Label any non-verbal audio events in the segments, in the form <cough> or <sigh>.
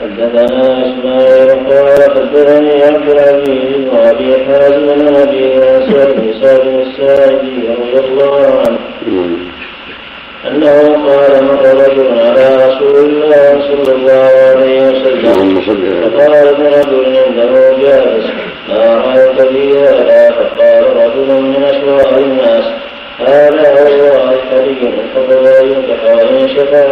حدثنا اسماعيل قال حدثني عبد العزيز وابي حازم بن ابي اسود بن سالم الساعدي رضي الله عنه انه قال مر رجل على رسول الله صلى الله عليه وسلم فقال ابن رجل عنده جالس ما رايت في هذا فقال رجل من اشرار الناس هذا والله حري فضل ان شفع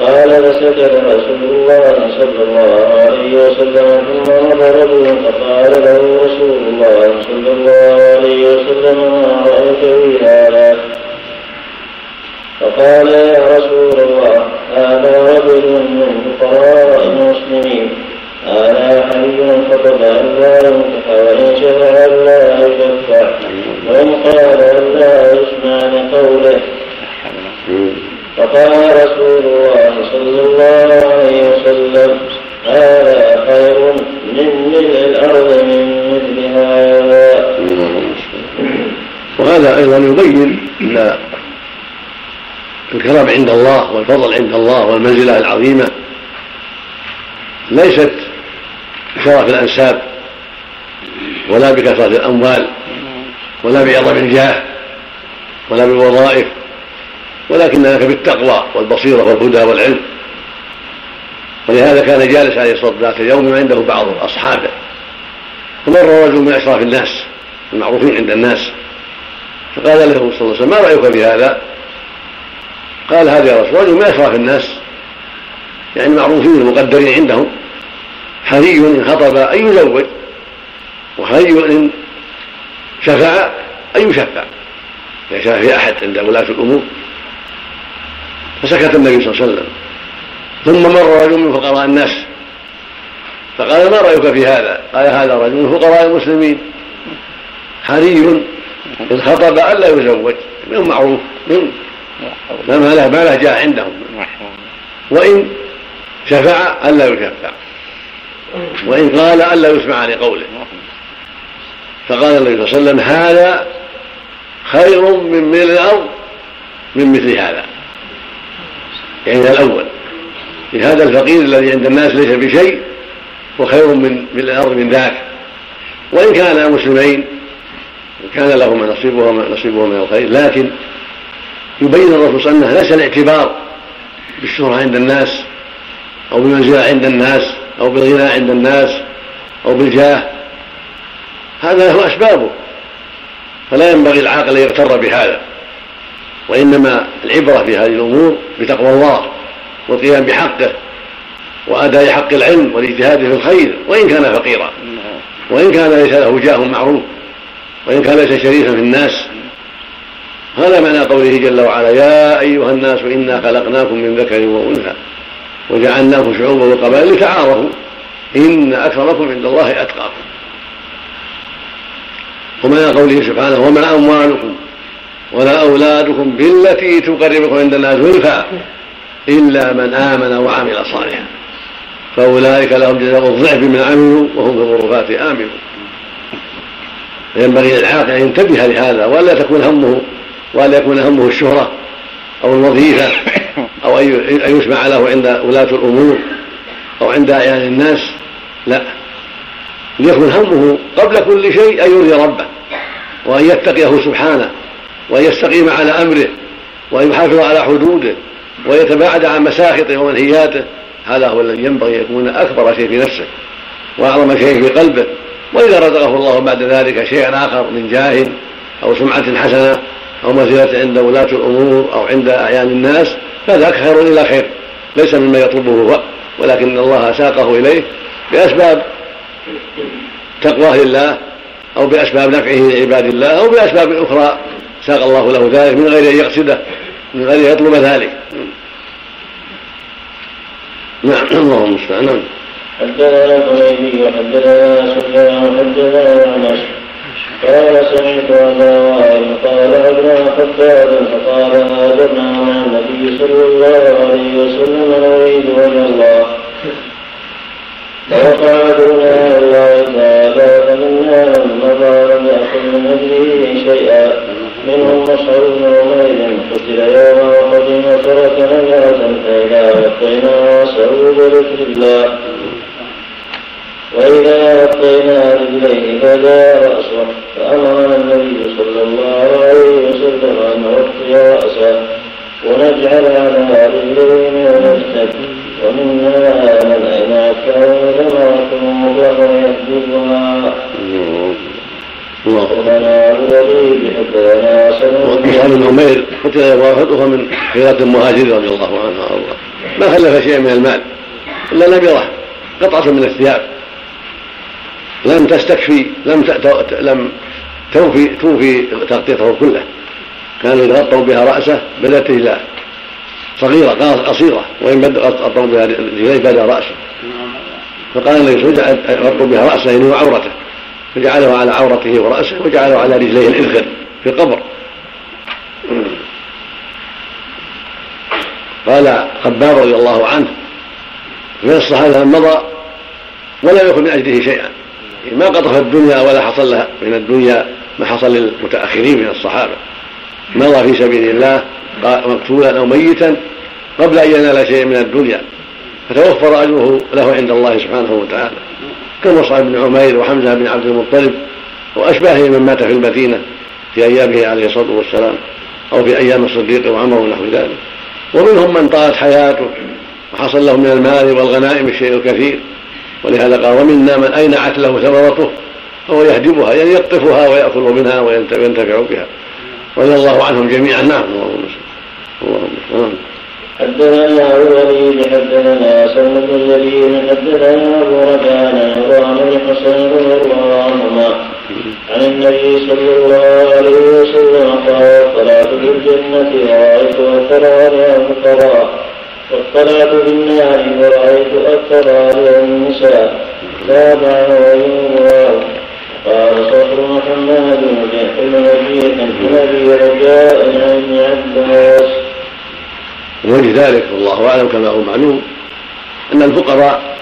قال فسكت رسول الله صلى الله عليه وسلم ثم مر رجل فقال له رسول الله صلى الله عليه وسلم ما رايت في هذا فقال يا رسول الله هذا رجل من فقراء المسلمين. هذا حي خطب أن لا ينكح وإن شفع أن لا يشفع وإن قال أن لا يسمع لقوله. فقال رسول الله صلى الله عليه وسلم هذا خير من ملء الأرض من مثل هذا وهذا أيضا يبين أن الكرم عند الله والفضل عند الله والمنزلة العظيمة ليست بشرف الأنساب ولا بكثرة الأموال ولا بعظم الجاه ولا بالوظائف ولكن ذلك بالتقوى والبصيرة والهدى والعلم. ولهذا كان جالس عليه والسلام ذات اليوم عنده بعض أصحابه. فمر رجل من أشراف الناس المعروفين عند الناس فقال له صلى الله عليه وسلم ما رأيك في هذا؟ قال هذا يا رسول رجل من أشراف الناس يعني معروفين المقدرين عندهم. حري إن خطب أن يزوج وحري إن شفع أن يشفع. إذا شفع في أحد عند ولاة الأمور. فسكت النبي صلى الله عليه وسلم. ثم مر رجل من فقراء الناس. فقال ما رأيك في هذا؟ قال هذا رجل من فقراء المسلمين. حري إن خطب ألا يزوج. من معروف؟ من ما له ما له جاه عندهم. وإن شفع ألا يشفع. وإن قال ألا يسمع لقوله. فقال النبي صلى الله عليه وسلم هذا خير من ملء الأرض من مثل هذا. يعني الأول. لهذا الفقير الذي عند الناس ليس بشيء وخير من الأرض من ذاك. وإن كان مسلمين كان لهما نصيبهما نصيبه من الخير. لكن يبين الرسول صلى الله عليه وسلم ليس الاعتبار بالشهرة عند الناس أو بالمنزلة عند الناس. أو بالغنى عند الناس أو بالجاه هذا له أسبابه فلا ينبغي العاقل أن يغتر بهذا وإنما العبرة في هذه الأمور بتقوى الله والقيام بحقه وأداء حق العلم والاجتهاد في الخير وإن كان فقيرا وإن كان ليس له جاه معروف وإن كان ليس شريفا في الناس. هذا معنى قوله جل وعلا يا أيها الناس إنا خلقناكم من ذكر وأنثى. وجعلناكم شعوبا وقبائل لتعارفوا. إن أكرمكم عند الله أتقاكم. ومعنى قوله سبحانه وما أموالكم ولا أولادكم بالتي تقربكم عندنا زلفى إلا من آمن وعمل صالحا. فأولئك لهم جزاء الضعف من عملوا وهم في الغرفات آمنون. فينبغي للعاقل أن ينتبه لهذا ولا تكون همه ولا يكون همه الشهرة. أو الوظيفة أو أن يسمع له عند ولاة الأمور أو عند أعيان الناس لا. ليكن همه قبل كل شيء أن يرضي ربه وأن يتقيه سبحانه وأن يستقيم على أمره وأن يحافظ على حدوده ويتباعد عن مساخطه ومنهياته. هذا هو الذي ينبغي أن يكون أكبر شيء في نفسه وأعظم شيء في قلبه. وإذا رزقه الله بعد ذلك شيئا آخر من جاه أو سمعة حسنة أو منزلة عند ولاة الأمور أو عند أعيان الناس فذاك خير إلى خير. ليس مما يطلبه هو ولكن الله ساقه إليه بأسباب تقواه لله أو بأسباب نفعه لعباد الله أو بأسباب أخرى ساق الله له ذلك من غير أن يقصده من غير أن يطلب ذلك. نعم الله المستعان. نعم. حدثنا الحميدي وحدثنا سفيان وحدثنا الاعمش قال سمعت أبا وائل قال ابن خباب فقال هاجرنا مع النبي صلى الله عليه وسلم نريد وجه الله؟ فقالنا الله تعالى فمنا من مضى لم يأخذ من أجله شيئا منهم مصعب بن عمير قتل يوم أحد وترك نجرة فإذا وقينا سعود بذكر الله. وإذا غطينا رجليه فجاء رأسه. فأمر النبي صلى الله عليه وسلم أن نغطي رأسه ونجعل على رجلين ونجتك ومنها من عناك وجمعت وهو يكذبها ربنا الولي بحبنا وفي بن عمير حتى يرافقها من خيرات المهاجرين رضي الله عنها. ما خلف شيئا من المال إلا نبره قطعة من الثياب. لم تستكفي لم لم توفي توفي تغطيته كله. كانوا يغطوا بها رأسه بدات رجلاه صغيرة قصيرة وإن غطوا بها رجليه بدأ رأسه. فقال النبي صلى الله عليه وسلم غطوا بها رأسه يعني وعورته فجعله على عورته ورأسه وجعله على رجليه الاذخر في القبر قال خباب رضي الله عنه من الصحابه مضى ولم يكن من أجله شيئا. ما قطف الدنيا ولا حصل له من الدنيا ما حصل للمتأخرين من الصحابة. مضى في سبيل الله مقتولا أو ميتا قبل أن ينال شيء من الدنيا. فتوفر أجره له عند الله سبحانه وتعالى. كمصعب بن عمير وحمزة بن عبد المطلب واشباهه من مات في المدينة في أيامه عليه الصلاة والسلام أو في أيام الصديق وعمر ونحو ذلك. ومنهم من طالت حياته وحصل له من المال والغنائم الشيء الكثير. ولهذا قال ومنا من أينعت له ثمرته فهو يهدمها يعني يقطفها وياكل منها وينتفع بها. رضي الله عنهم جميعا. نعم اللهم اللهم حدثنا ابو الوليد حدثنا سلم بن يزيد حدثنا أبو رجاء عن بن حسين رضي الله عنهما عن النبي صلى الله عليه وسلم قال الصلاه في الجنة ورايت أكثر اهلها الفقراء واطلعت في النار ورايت أكثر اهلها النساء. تابعه ايوب قال صخر محمد بن نبي عن أبي رجاء ابن عباس. ووجه ذلك والله أعلم كما هو معلوم أن الفقراء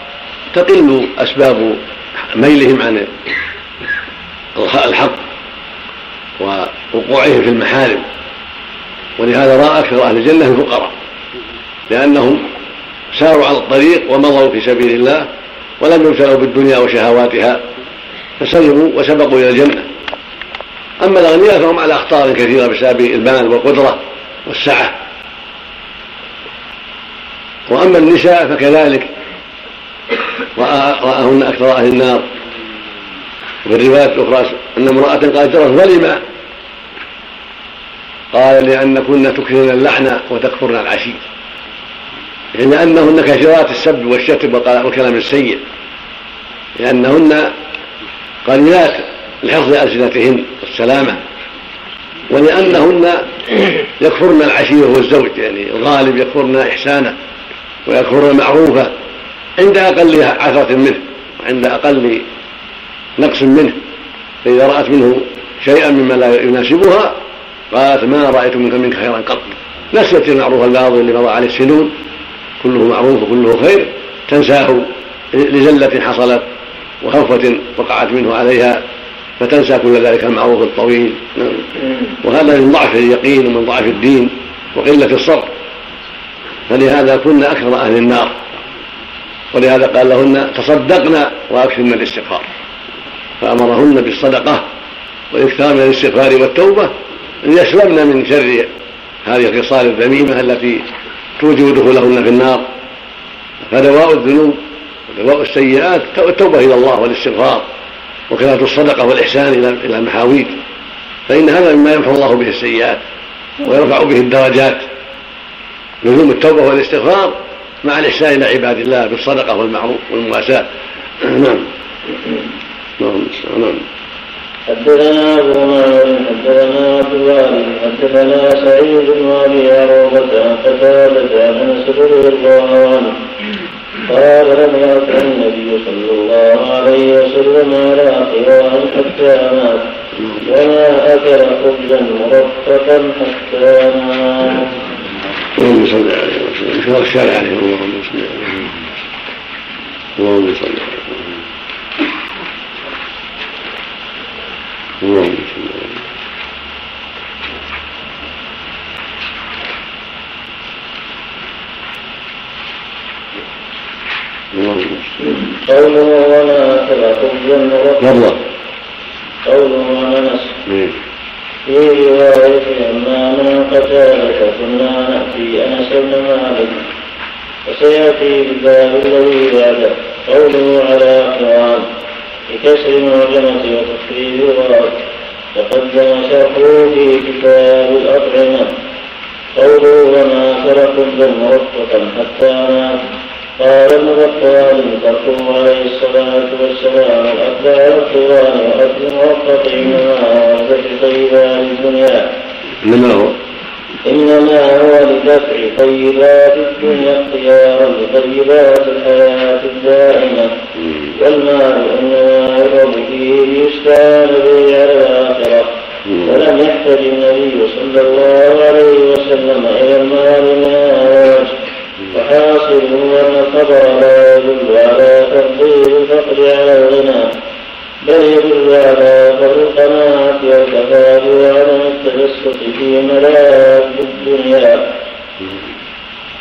تقل أسباب ميلهم عن الحق ووقوعهم في المحارم. ولهذا رأى أكثر أهل الجنة الفقراء. لأنهم ساروا على الطريق ومضوا في سبيل الله ولم يبتلوا بالدنيا وشهواتها فسلموا وسبقوا إلى الجنة. أما الأغنياء فهم على أخطار كثيرة بسبب المال والقدرة والسعة. وأما النساء فكذلك. رآهن أكثر أهل النار. وفي الروايات الأخرى أن امرأة قالت جرت ولما قال لأنكن تكثرن اللحن وتكفرن العشير يعني أنهن كثيرات السب والشتم والكلام السيء. لأنهن قليلات لحفظ ألسنتهن والسلامة. ولأنهن <coughs> يكفرن العشير والزوج يعني الغالب يكفرن إحسانه ويكفرن معروفه عند أقل عثرة منه وعند أقل نقص منه. فإذا رأت منه شيئا مما لا يناسبها قالت ما رأيت منك منك خيرا قط. نسيت المعروف الباطل اللي مضى عليه السنون. كله معروف وكله خير تنساه لزله حصلت وخوفة وقعت منه عليها فتنسى كل ذلك المعروف الطويل. نعم. وهذا من ضعف اليقين ومن ضعف الدين وقلة الصبر. فلهذا كنا أكثر أهل النار. ولهذا قال لهن تصدقن وأكثرن الاستغفار. فأمرهن بالصدقة والإكثار من الاستغفار والتوبة ليسلمن من شر هذه الخصال الذميمة التي توجب دخولهن في النار. فدواء الذنوب ودواء السيئات التوبة إلى الله والاستغفار وكثرة الصدقة والإحسان إلى المحاويج. فإن هذا مما يمحو الله به السيئات ويرفع به الدرجات. لزوم التوبة والاستغفار مع الإحسان إلى عباد الله بالصدقة والمعروف والمواساة. <clears throat> نعم. نعم. نعم. حدثنا ابو معمر حدثنا عبد الوالي حدثنا سعيد بن ابي عروبه عن عن انس رضي الله عنه قال لم النبي صلى الله عليه وسلم على قوام حتى مات وما أكل خبزا مرفقا حتى مات. اللهم صل عليه وسلم الشارع عليه اللهم صل عليه اللهم صل عليه اللهم صل عليه قوله أكل خبزا مرفقا قوله أنس في رواية أما من قتال كنا نأتي أنس بن مالك وسيأتي بالباب الذي بعده قوله على أقوال بكسر المعجمة وتخفيف الواو تقدم شرحه في كتاب الأطعمة. قوله وما ترك الدم مرفقا حتى مات. قال ابن بطال تركه عليه الصلاة والسلام الأكبر القرآن وأكل الموقف إنما ورد في طيبات الدنيا. إنما هو؟ إنما هو لدفع طيبات الدنيا اختيارا لطيبات الحياة الدائمة. والمال إنما يرغب فيه ليستعان به على الآخرة ولم يحتج النبي صلى الله عليه وسلم إلى المال من وجه وحاصله أن الخبر لا يدل على تفضيل الفقر على الغنى بل يدل على فضل القناعة والكفاف وعدم التبسط في ملاذ الدنيا.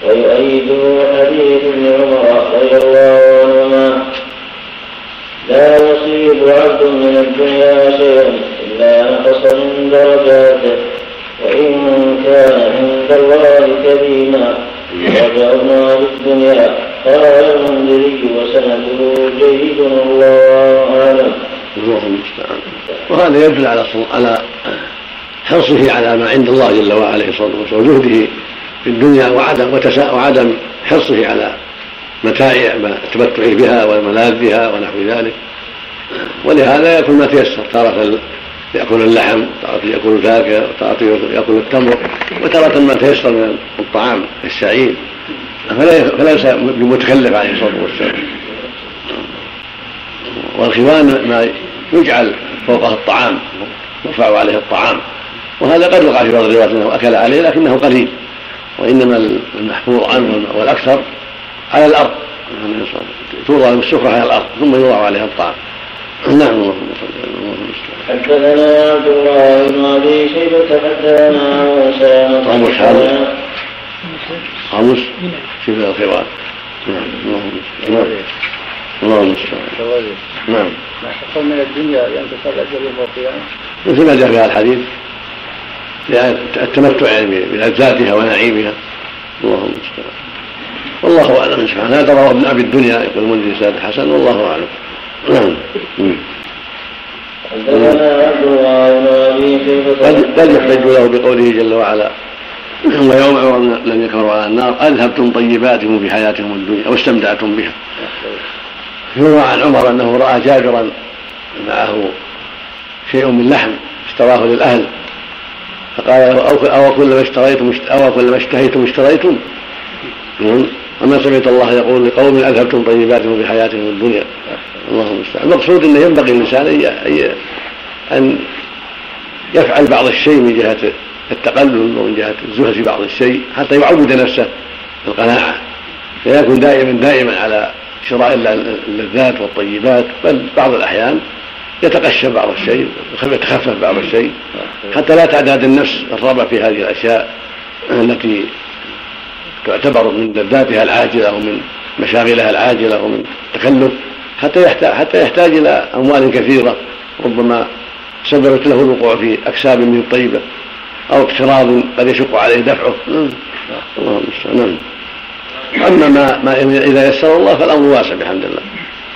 ويؤيده حديث ابن عمر رضي الله عنهما. لا يصيب عبد من الدنيا شيئا إلا نقص من درجاته وإن كان عند الله كريما. رجعنا بالدنيا قال المنذري وسنده جيد والله أعلم. الله المستعان. وهذا يدل على على حرصه على ما عند الله جل وعلا عليه الصلاة والسلام وجهده في الدنيا وعدم وعدم حرصه على متاع التمتع بها والملاذ بها ونحو ذلك. ولهذا يأكل ما تيسر تارة يأكل اللحم تارة يأكل الفاكهة وتارة ياكل التمر وتارة ما تيسر من الطعام السعيد فليس بمتكلف عليه الصلاة والسلام. والخوان ما يجعل فوقه الطعام يرفع عليه الطعام. وهذا قد وقع في بعض الروايات أنه أكل عليه لكنه قليل. وإنما المحفوظ عنه والأكثر على الأرض. توضع السفره على الأرض ثم يوضع عليها الطعام. نعم اللهم صل حدثنا عبد الله بن أبي شيبة حدثنا اسامه قاموس هذا قاموس في الخيرات. نعم اللهم الله المستعان نعم. ما حصل من الدنيا؟ ينتصر الاجر يوم القيامه مثل ما جاء في هذا الحديث. التمتع يعني بلذاتها ونعيمها. الله المستعان. والله أعلم سبحانه هذا رواه ابن أبي الدنيا يقول المنذر سيد الحسن والله أعلم. نعم قد يحتج له بقوله جل وعلا ويوم عمر لم يكفروا على النار أذهبتم طيباتكم في حياتهم الدنيا واستمتعتم بها. يروى عن عمر أنه رأى جابرا معه شيء من لحم اشتراه للأهل. فقال له أو كلما اشتريتم أو كلما اشتهيتم اشتريتم. وما سمعت الله يقول لقوم اذهبتم طيباتهم في حياتهم الدنيا؟ اللهم المستعان. المقصود إنه ينبغي للانسان أن يفعل بعض الشيء من جهة التقلل ومن جهة الزهد في بعض الشيء حتى يعود نفسه القناعة. فيكون دائما دائما على شراء اللذات والطيبات. بل بعض الأحيان يتقشف بعض الشيء يتخفف بعض الشيء. حتى لا تعتاد النفس الرغبة في هذه الأشياء التي تعتبر من لذاتها العاجلة ومن مشاغلها العاجلة ومن تكلف حتى يحتاج حتى يحتاج إلى أموال كثيرة. ربما سببت له الوقوع في أكساب من الطيبة أو اقتراض قد يشق عليه دفعه. نعم. الله المستعان نعم. أما ما, ما إذا يسر الله فالأمر واسع بحمد الله.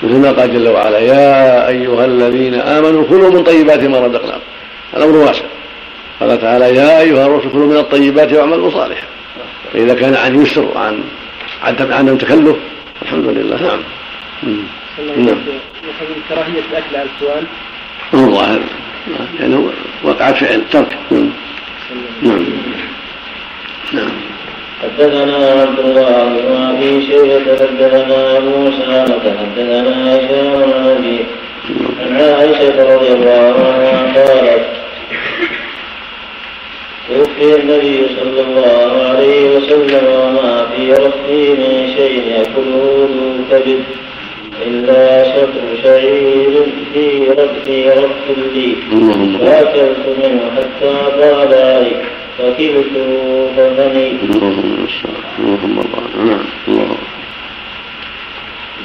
مثل ما قال جل وعلا يا أيها الذين آمنوا كلوا من طيبات ما رزقناكم. الأمر واسع. قال تعالى يا أيها الرسل كلوا من الطيبات واعملوا صالحا. فإذا كان عن يسر وعن عدم تكلف الحمد لله نعم. نعم. كراهية الأكل على السؤال. الظاهر يعني وقعت فعل ترك. نعم نعم. نعم. حدثنا عبد الله بن أبي شيبة حدثنا اسامه حدثنا هشام ابي عن عائشة رضي الله عنها قالت توفي النبي صلى الله عليه وسلم وما في ربي من شيء يأكله ذو كبد إلا شطر شعير في ربي رب لي. فأكلت منه حتى قال ذلك فكلت فمني اللهم اللهم نعم الله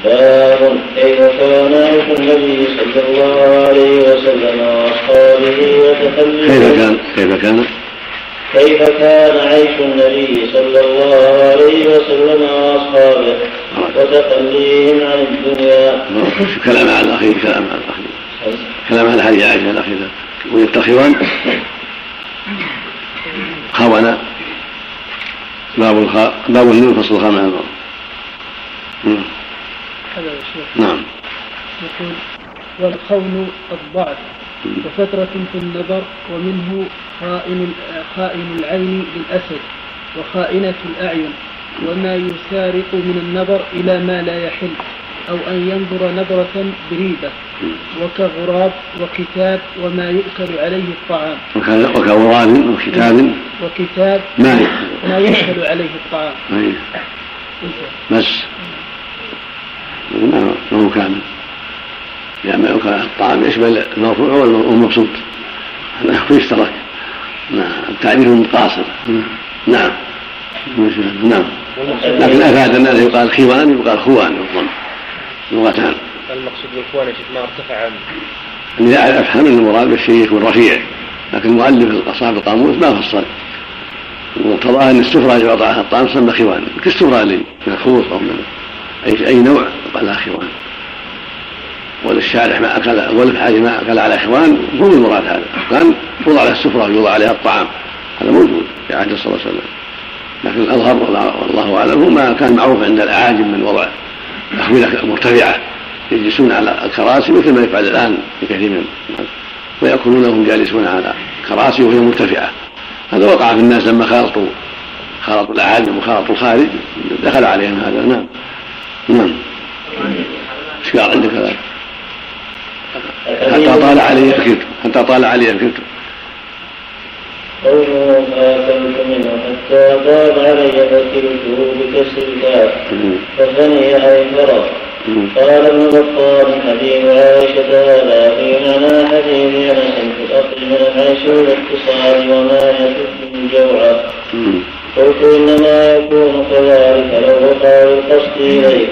باب كيف كان عيش النبي صلى الله عليه وسلم واصحابه وتخليه كيف كان كيف كان? كيف كان عيش النبي صلى الله عليه وسلم واصحابه وتخليهم عن الدنيا. كلام على الأخير كلام على الأخير. كلام على هذه عائشة الاخير ويتخذان <coughs> خونه باب الخ... باب النور فصل هذا يا شيخ. نعم. يقول والخون الضعف وفترة في النظر ومنه خائن خائن العين للأسد وخائنة الأعين وما يسارق من النظر إلى ما لا يحل. أو أن ينظر نظرة بريبة وكغراب وكتاب وما يؤكل عليه الطعام. وكغراب وكتاب وكتاب ما ما يؤكل عليه الطعام. بس. ما هو كامل. يعني ما يؤكل الطعام. يشمل المرفوع والمقصود هذا <laughs> يشترك نعم. التعريف قاصر نعم. نعم. لكن افاد أن يقال خوان يقال خوان. بالضم لغتان. المقصود بالخوان يا شيخ ما ارتفع عنه. يعني أفهم أن المراد بالشيء يكون رفيع لكن المؤلف أصحاب القاموس ما فصل. ومقتضاه أن السفرة اللي وضعها الطعام تسمى خوان كالسفرة اللي من الخوص أو من اي أي نوع لها خوان وللشارح ما اكل وللحاج ما أكل على خوان هو المراد هذا. كان توضع على السفرة يوضع عليها الطعام. هذا موجود في عهد صلى الله عليه وسلم. لكن الأظهر والله أعلم هو ما كان معروف عند الأعاجم من وضع أخوذة مرتفعة يجلسون على الكراسي مثل ما يفعل الآن في كثير من ويأكلون وهم جالسون على كراسي وهي مرتفعة. هذا وقع في الناس لما خالطوا خالطوا الأعاجم وخالطوا الخارج دخل عليهم هذا. نعم. نعم. إيش قال عندك هذا؟ حتى طال علي فكرت حتى طال علي فكرت قوله فاكلت منه حتى طاب علي فكلته بكسر الكاف فثني اي فرق قال ابن بطال حديث عائشة هذا في معنى حديث أنس في الأصل من العيش والاقتصاد وما يشد الجوع قلت إنما يكون كذلك لو وقع القصد إليه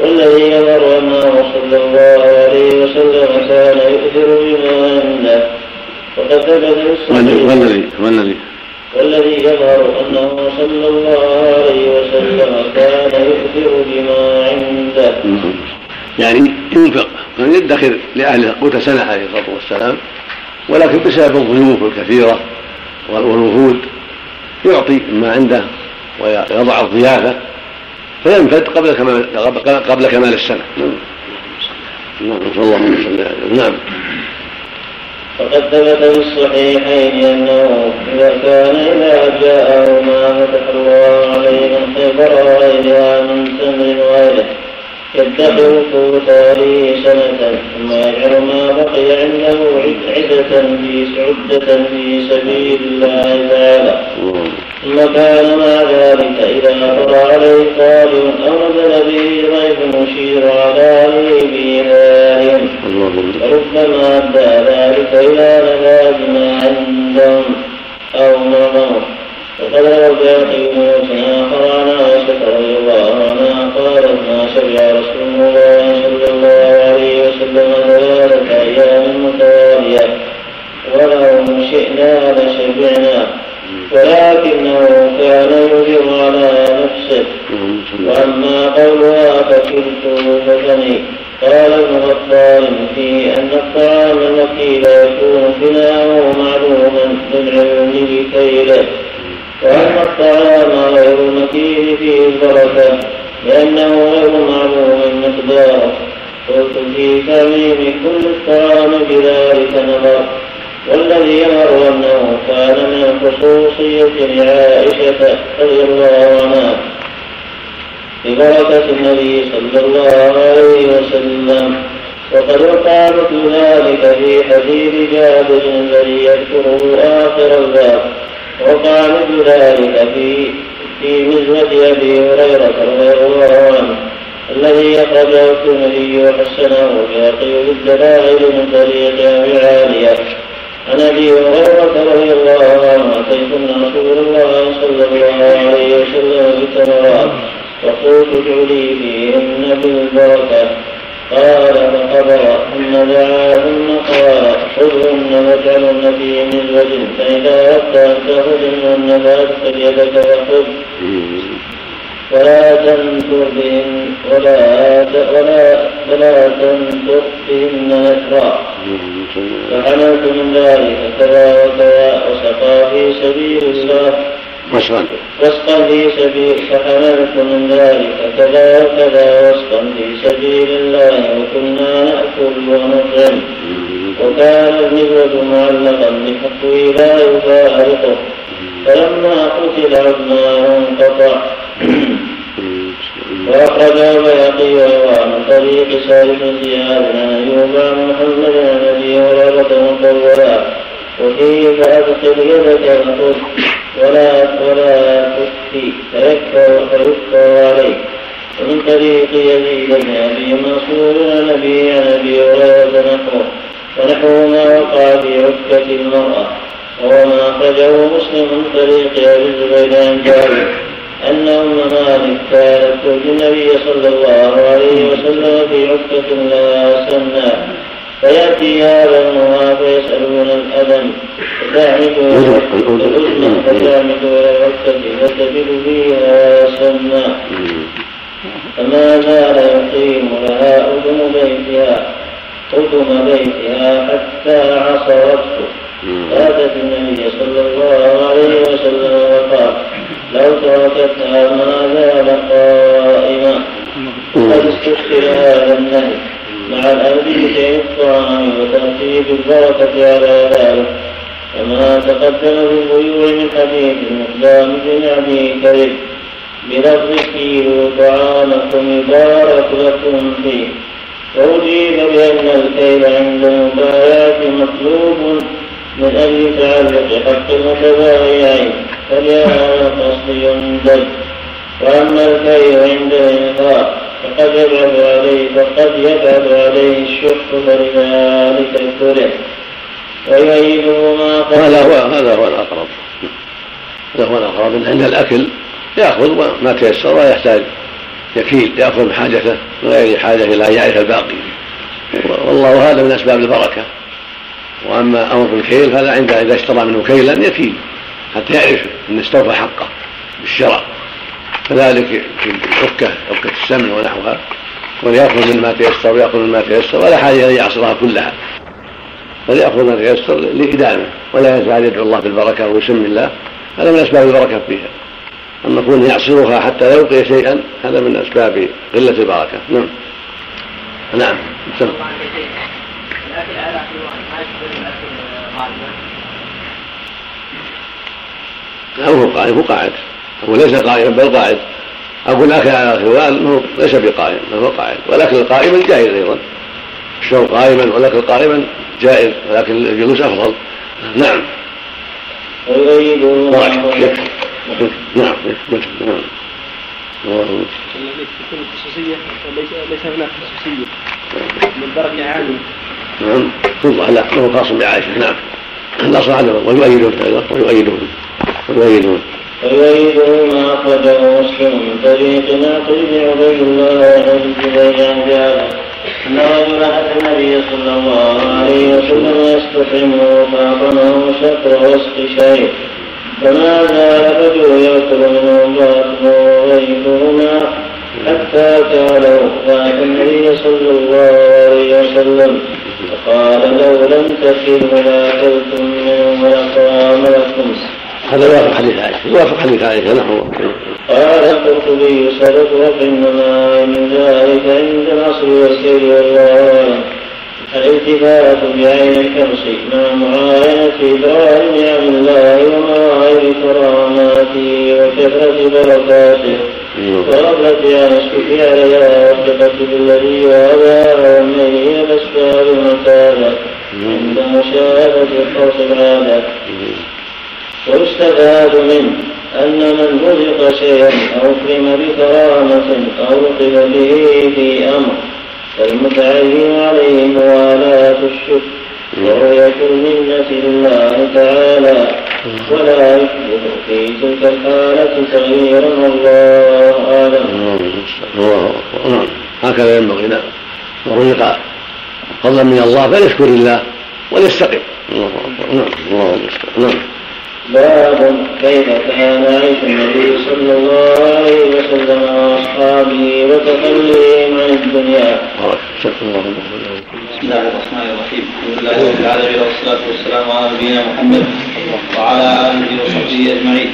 والذي يظهر أنه صلى الله عليه وسلم كان يؤثر بما عنده وقد ثبت والذي. والذي يظهر أنه صلى الله عليه وسلم كان يؤثر بما عنده. يعني ينفق يعني يدخر لأهل قوت سنة عليه الصلاة والسلام ولكن بسبب الضيوف الكثيرة والوفود يعطي ما عنده ويضع الضيافة فينفد قبل كمال قبل كمال السنة. نعم. نسأل الله نعم. فقد ثبت في الصحيحين أنه إذا كان إذا جاءه ما فتح الله عليه من خيبر وغيرها من تمر وغيره يدخر قوتاره سنة ثم يجعل ما بقي عنده عدة في عدة في سبيل الله تعالى. ثم كان مع ذلك إذا مر عليه قادم أو نزل به ضيف مشير على بإيمانهم فربما أدى ذلك إلى نفاذ ما عندهم أو مرضهم وقد روى باقي بن آخر عن عائشة رضي الله عنها قالت ما شبع رسول الله صلى الله عليه وسلم ثلاثة أيام متوالية. ولو شئنا لشبعنا. ولكنه كان يجر على نفسه. وأما قولها فكلته فثني قال ابن غفار فيه أن الطعام الوكيل يكون بناؤه معلوما للعلم بكيله واما الطعام غير المكيل فيه البركة لأنه غير معلوم مقداره قلت في تعميم كل الطعام بذلك نظر. والذي يرى أنه كان من خصوصية لعائشة رضي الله عنها ببركة النبي صلى الله عليه وسلم وقد وقع ذلك في حديث جابر الذي يذكره آخر الباب مثل ذلك في في مزمة أبي هريرة رضي الله عنه الذي أخرجه الترمذي وحسنه في الدلائل من طريق أبي عالية. عن أبي هريرة رضي الله عنه اتيت رسول الله صلى الله عليه وسلم بتمرات فقلت ادعو لي فيهن بالبركة. قال فقبر ثم دعا ثم قال خذهن واجعلن في مزوج فإذا أردت أن تأخذن فأدخل يدك وخذ. ولا تنفر بهن ولا ولا ولا تنفر بهن نكرا فحملت من ذلك كذا وكذا وسقى في سبيل الله. وسقا وسقا في سبيل فحملت من ذلك كذا وكذا وسقا في سبيل الله وكنا نأكل ونطعم. وكان النبوة معلقا بحقه لا يفارقه فلما قتل عدنان انقطع. وأخرج البيهقي وروى من طريق سالم بن زياد عن أيوب عن محمد عن أبي هريرة مطولا وفيه فأدخل يدك وخذ ولا ولا تخفي فيكفر فيكفر عليك. ومن طريق يزيد بن أبي منصور عن أبي عن أبي هريرة نحوه. ونحو ما وقع في عكة المرأة. وهو ما أخرجه مسلم من طريق أبي الزبير عن جابر. أن أم مالك كانت تؤتي النبي صلى الله عليه وسلم في عكة لا سنى فيأتي هذا المرأة فيسألون الأذن. فتعمدون الأذن فتعمدون فتجد فيها سنا فما زال يقيم لها أذن بيتها قدم بيتها حتى عصرته. فأتت النبي صلى الله عليه وسلم وقال لو تركتها ما زال قائما قد استشكل هذا النهي. مع الأمر بشيء الطعام وترتيب البركة على ذلك. كما تقدم في البيوع من حديث المقدام بن أبي كريم بلفظ كيلوا طعامكم يبارك لكم فيه. وأجيب بأن الكيل عند المبايعة مطلوب من أجل تعلق حق المتبايعين. فلهذا القصد يندب وأما الكيل عند الإنفاق فقد يبعث عليه فقد يبعث عليه الشح فلذلك كره ويعيده ما قال هذا هو هذا هو الأقرب. هذا هو الأقرب. عند الأكل يأخذ ما تيسر ولا يحتاج يكيل يأخذ من حاجته من غير حاجة إلى أن يعرف الباقي. والله هذا من أسباب البركة. وأما أمر بالكيل فهذا عند إذا اشترى منه كيلا يكيل. حتى يعرف أن استوفى حقه بالشراء. كذلك في العكه عكه السمن ونحوها وليأخذ من ما تيسر ويأخذ من ما تيسر ولا حاجة أن يعصرها كلها. بل يأخذ ما تيسر لإدامة ولا يزال يدعو الله بالبركة ويسمي الله. هذا من أسباب البركة فيها. أما كونه يعصرها حتى لا يلقي شيئا هذا من أسباب قلة البركة. نعم. نعم. لا هو قائم هو قاعد هو ليس قائما بل قاعد أقول الأكل على الخوال ليس بقائم بل هو قاعد والأكل قائما جائز أيضا الشرب قائما والأكل قائما جائز ولكن الجلوس أفضل نعم ويريد نعم نعم تكون خصوصية ليس هناك خصوصية من درجة عالية نعم ثم لا له خاص بعائشة نعم الأصل عدم ويؤيدون أيضا ويؤيدون ويؤيدون ويؤيده ما أخرجه مسلم من طريق ناقل بن عبيد الله عن الزبير عن جابر أن رجلا أتى النبي صلى الله عليه وسلم يستطعمه فأعطمه شطر وسق شيء. فما زال الرجل يأكل منه باطنه وغيثهما حتى كانوا فأتى النبي صلى الله عليه وسلم فقال لو لم تكن لأكلتم منه ولقام لكم. هذا يوافق حديث عائشة يوافق حديث عائشة نحو قال القرطبي صدق وإنما من ذلك عند العصر والسير والله الالتفات بعين الحرص مع معاينة إبراهيم نعم الله ومواهب كراماته وكثرة بركاته. وغفلة عن السفيان عليها والثقة بالذي وهذا ومن هي الأسباب المكانة عند مشاهدة الحرص العادة. ويستفاد منه أن من رزق شيئا أو أكرم بكرامة أو لطف به في أمر فالمتعين عليه موالاة الشكر ورؤية المنة لله تعالى ولا يشبه في تلك الحالة تغييرا والله أعلم. نعم هكذا ينبغي نعم. رزق فضلا من الله فليشكر الله وليستقم. الله أكبر. نعم الله نعم. باب كيف كان عيش النبي صلى الله عليه وسلم وأصحابه وتخليهم عن الدنيا. بسم الله الرحمن الرحيم، الحمد لله رب العالمين والصلاة والسلام على نبينا محمد وعلى آله وصحبه أجمعين.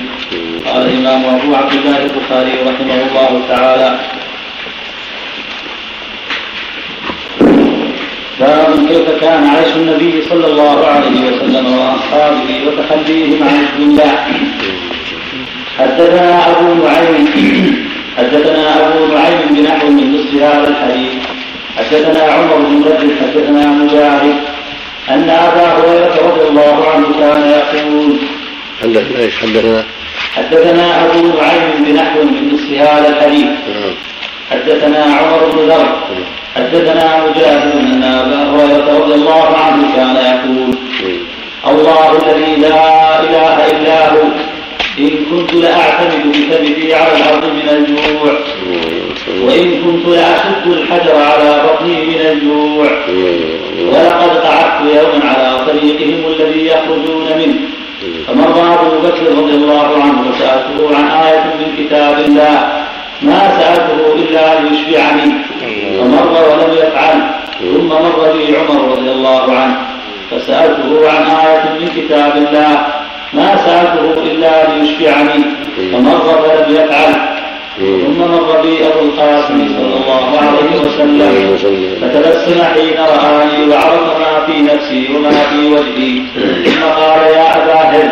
قال الإمام أبو عبد الله البخاري رحمه الله تعالى باب كيف كان عيش النبي صلى الله عليه وسلم وأصحابه وتخليهم عن الدنيا حدثنا أبو نعيم حدثنا أبو نعيم بنحو من نصف هذا الحديث حدثنا عمر بن رجل حدثنا مجاهد أن أبا هريرة رضي الله عنه كان يقول حدثنا إيش حدثنا حدثنا أبو نعيم بنحو من نصف هذا الحديث. حدثنا عمر بن ذر حدثنا مجاهد ان ابا هريره رضي الله عنه كان يقول الله الذي لا إله إلا هو إن كنت لأعتمد بكبدي على الأرض من الجوع وإن كنت لأشد الحجر على بطني من الجوع ولقد قعدت يوما على طريقهم الذي يخرجون منه. فمر أبو بكر رضي الله عنه وسألته عن آية من كتاب الله ما سألته إلا أن يشفعني. فمر ولم يفعل. ثم مر بي عمر رضي الله عنه. فسألته عن آية من كتاب الله. ما سألته إلا أن يشفعني. فمر ولم يفعل. ثم مر بي أبو القاسم صلى الله عليه وسلم. فتبسم حين رآني وعرف ما في نفسي وما في وجهي. ثم قال يا أبا هل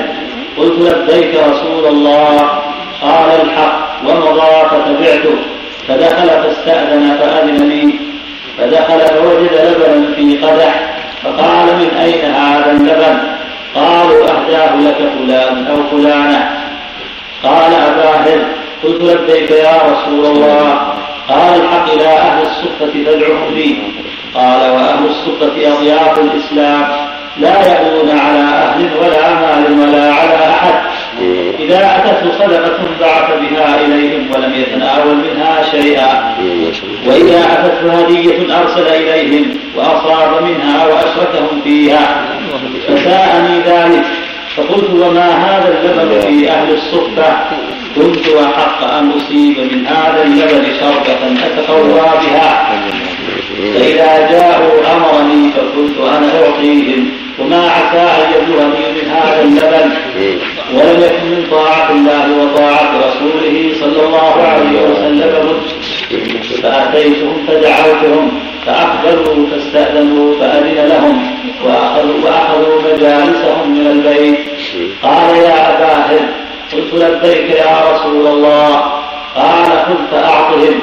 قلت لبيك رسول الله. قال الحق. ومضى فتبعته فدخل فاستأذن فأذن لي. فدخل فوجد لبنا في قدح. فقال من أين هذا اللبن؟ قالوا أهداه لك فلان أو فلانة. قال أبا هل قلت لبيك يا رسول الله. قال الحق إلى أهل الصفة فادعهم لي. قال وأهل الصفة أضياف الإسلام. لا يألون على أهل ولا مال ولا على إذا أتته صدقة بعث بها إليهم ولم يتناول منها شيئا. وإذا أتته هدية أرسل إليهم وأصاب منها وأشركهم فيها. فساءني ذلك. فقلت وما هذا اللبن في أهل الصفة كنت أحق أن أصيب من هذا اللبن شربة أتقوى بها. فإذا جاءوا أمرني فكنت أنا أعطيهم وما أن يبلغني من هذا اللبن ولم يكن من طاعة الله وطاعة رسوله صلى الله عليه وسلم. فأتيتهم فدعوتهم فأقبلوا فاستأذنوا فأذن لهم وأخذوا, وأخذوا مجالسهم من البيت. قال يا أبا هل قلت لبيك يا رسول الله. قال خذ فأعطهم.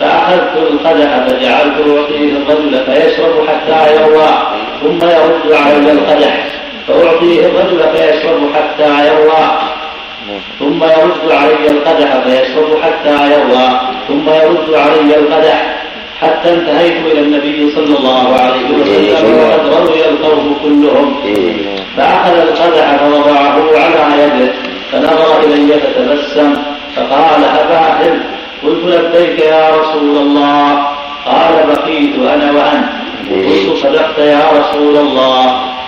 فأخذت القدح فجعلت أعطيه الرجل فيشرب حتى يروى. ثم يرد علي القدح. فأعطيه الرجل فيشرب حتى يروى ثم يرد علي القدح فيشرب حتى يروى ثم يرد علي القدح. حتى انتهيت إلى النبي صلى الله عليه وسلم وقد روي القوم كلهم. فأخذ القدح فوضعه على يده فنظر إلي فتبسم. فقال أبا قلت لبيك يا رسول الله؟ قال بقيت أنا وأنت. قلت صدقت يا رسول الله.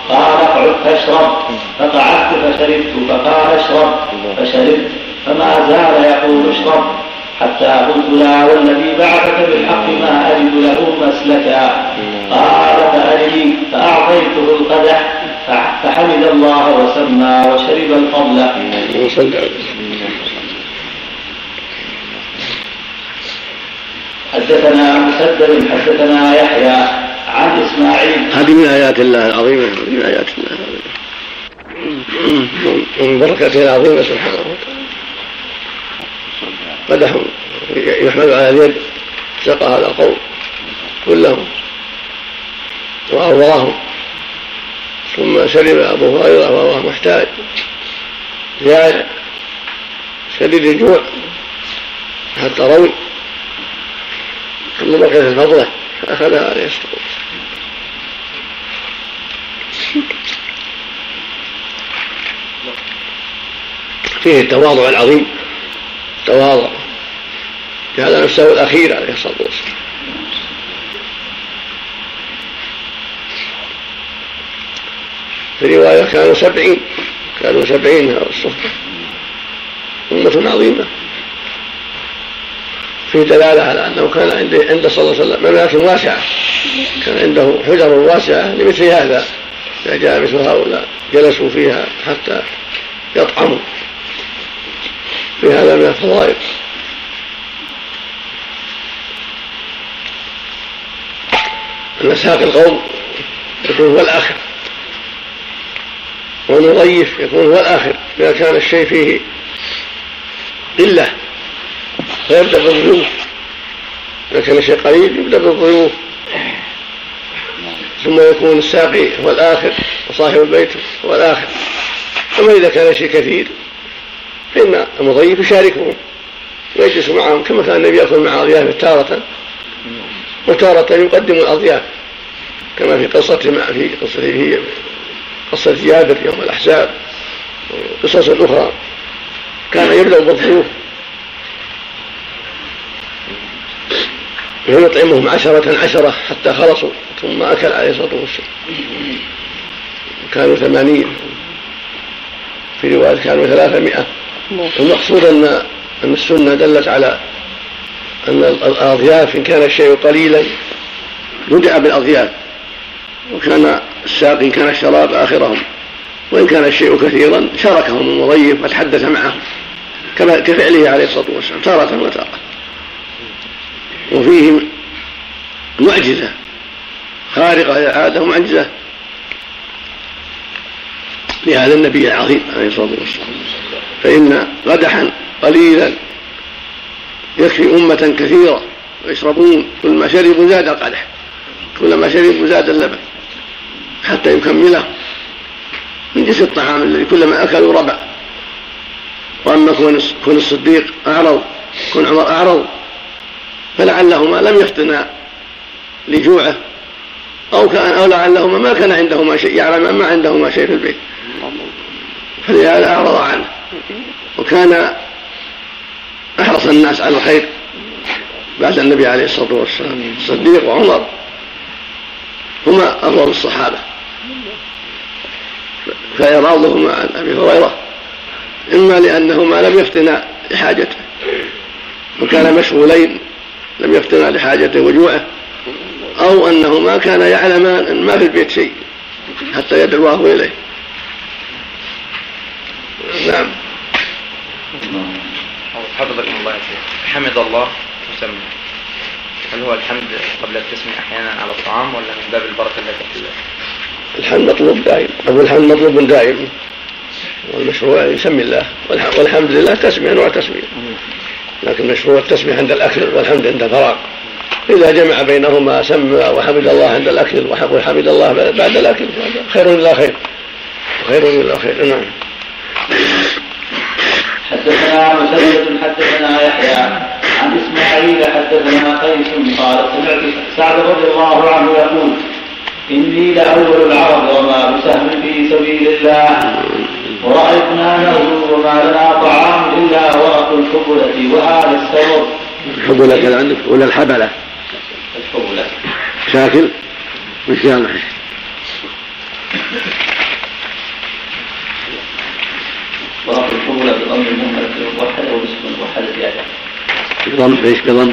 قال اقعد فاشرب. فقعدت فشربت. فقال اشرب. فشربت. فما زال يقول اشرب. حتى قلت لا والذي بعثك بالحق ما أجد له مسلكا. قال فأرني. فأعطيته القدح. فحمد الله وسمى وشرب الفضل حدثنا مسدد حدثنا يحيى. هذه من آيات الله العظيمة من آيات الله العظيمة. من بركته العظيمه سبحانه وتعالى. قدح يحمل على اليد سقى هذا القوم كلهم وأرواهم ثم شرب أبو هريرة وهو محتاج جائع شديد الجوع حتى روي. ثم بقيت الفضلة فأخذها عليه الصلاة والسلام. فيه التواضع العظيم. التواضع جعل نفسه الأخير عليه الصلاة والسلام. في رواية كانوا سبعين. كانوا سبعين هذا الصحبة أمة عظيمة. في دلالة على أنه كان عند عند صلى الله عليه وسلم مملكة واسعة. كان عنده حجر واسعة لمثل هذا. إذا جاء مثل هؤلاء جلسوا فيها حتى يطعموا. في هذا من الفضائل. أن ساق القوم يكون هو الآخر. والمضيف يكون هو الآخر إذا كان الشيء فيه قلة فيبدأ بالضيوف إذا كان الشيء قليل يبدأ بالضيوف ثم يكون الساقي هو الآخر وصاحب البيت هو الآخر. أما إذا كان شيء كثير فإن المضيف يشاركهم ويجلس معهم كما كان النبي يأكل مع أضيافه تارة. وتارة يقدم الأضياف كما في قصة في قصة في قصة جابر يوم الأحزاب وقصص أخرى. كان يبدأ بالضيوف ويطعمهم عشرة عشرة حتى خلصوا ثم أكل عليه الصلاة والسلام. كانوا ثمانين. في رواية كانوا ثلاثمائة. المقصود أن أن السنة دلت على أن الأضياف إن كان الشيء قليلا يدعى بالأضياف. وكان الساقي كان الشراب آخرهم. وإن كان الشيء كثيرا شاركهم المضيف وتحدث معهم. كما كفعله عليه الصلاة والسلام. تارة وتارة. وفيه معجزة خارقة للعادة ومعجزة لهذا النبي العظيم عليه الصلاة والسلام. فإن قدحا قليلا يكفي أمة كثيرة ويشربون كل ما شربوا زاد القدح كلما شربوا زاد اللبن حتى يكمله من جنس الطعام الذي كلما أكلوا ربع. وأما كون الصديق أعرض كون عمر أعرض فلعلهما لم يفتنا لجوعه أو كان أو لعلهما ما كان عندهما شيء يعلم ما عندهما شيء في البيت. فلهذا أعرض عنه. وكان أحرص الناس على الخير بعد النبي عليه الصلاة والسلام الصديق وعمر. هما أفضل الصحابة. فإعراضهما عن أبي هريرة إما لأنهما لم يفتنا لحاجته وكان مشغولين لم يفتنا لحاجته وجوعه أو أنهما كان يعلمان أن ما في البيت شيء حتى يدعواه إليه. نعم. حفظكم الله يا شيخ. حمد الله مسمى هل هو الحمد قبل التسمية أحيانا على الطعام ولا من باب البركة التي في الحمد مطلوب دائم. أو الحمد مطلوب دائم. والمشروع يسمي الله. والحمد لله تسمية نوع تسمية لكن مشروع التسمية عند الأكل والحمد عند الفراغ. إذا جمع بينهما سمى وحمد الله عند الأكل وحمد الله بعد الأكل خير إلا خير. خير إلا خير نعم. حدثنا مسدد حدثنا يحيى. عن إسماعيل حدثنا قيس قال سمعت سعد رضي الله عنه يقول إني لأول العرب وما بسهم في سبيل الله. ورأيتنا نغزو وما لنا طعام إلا ورق الحبلة وهذا السبب. الحبلة كان عندك ولا الحبلة؟ الحبلة. شاكل؟ مش جامع ورق الحبلة بضم المهملة الموحدة وباسم الموحدة زيادة بضم إيش بضم؟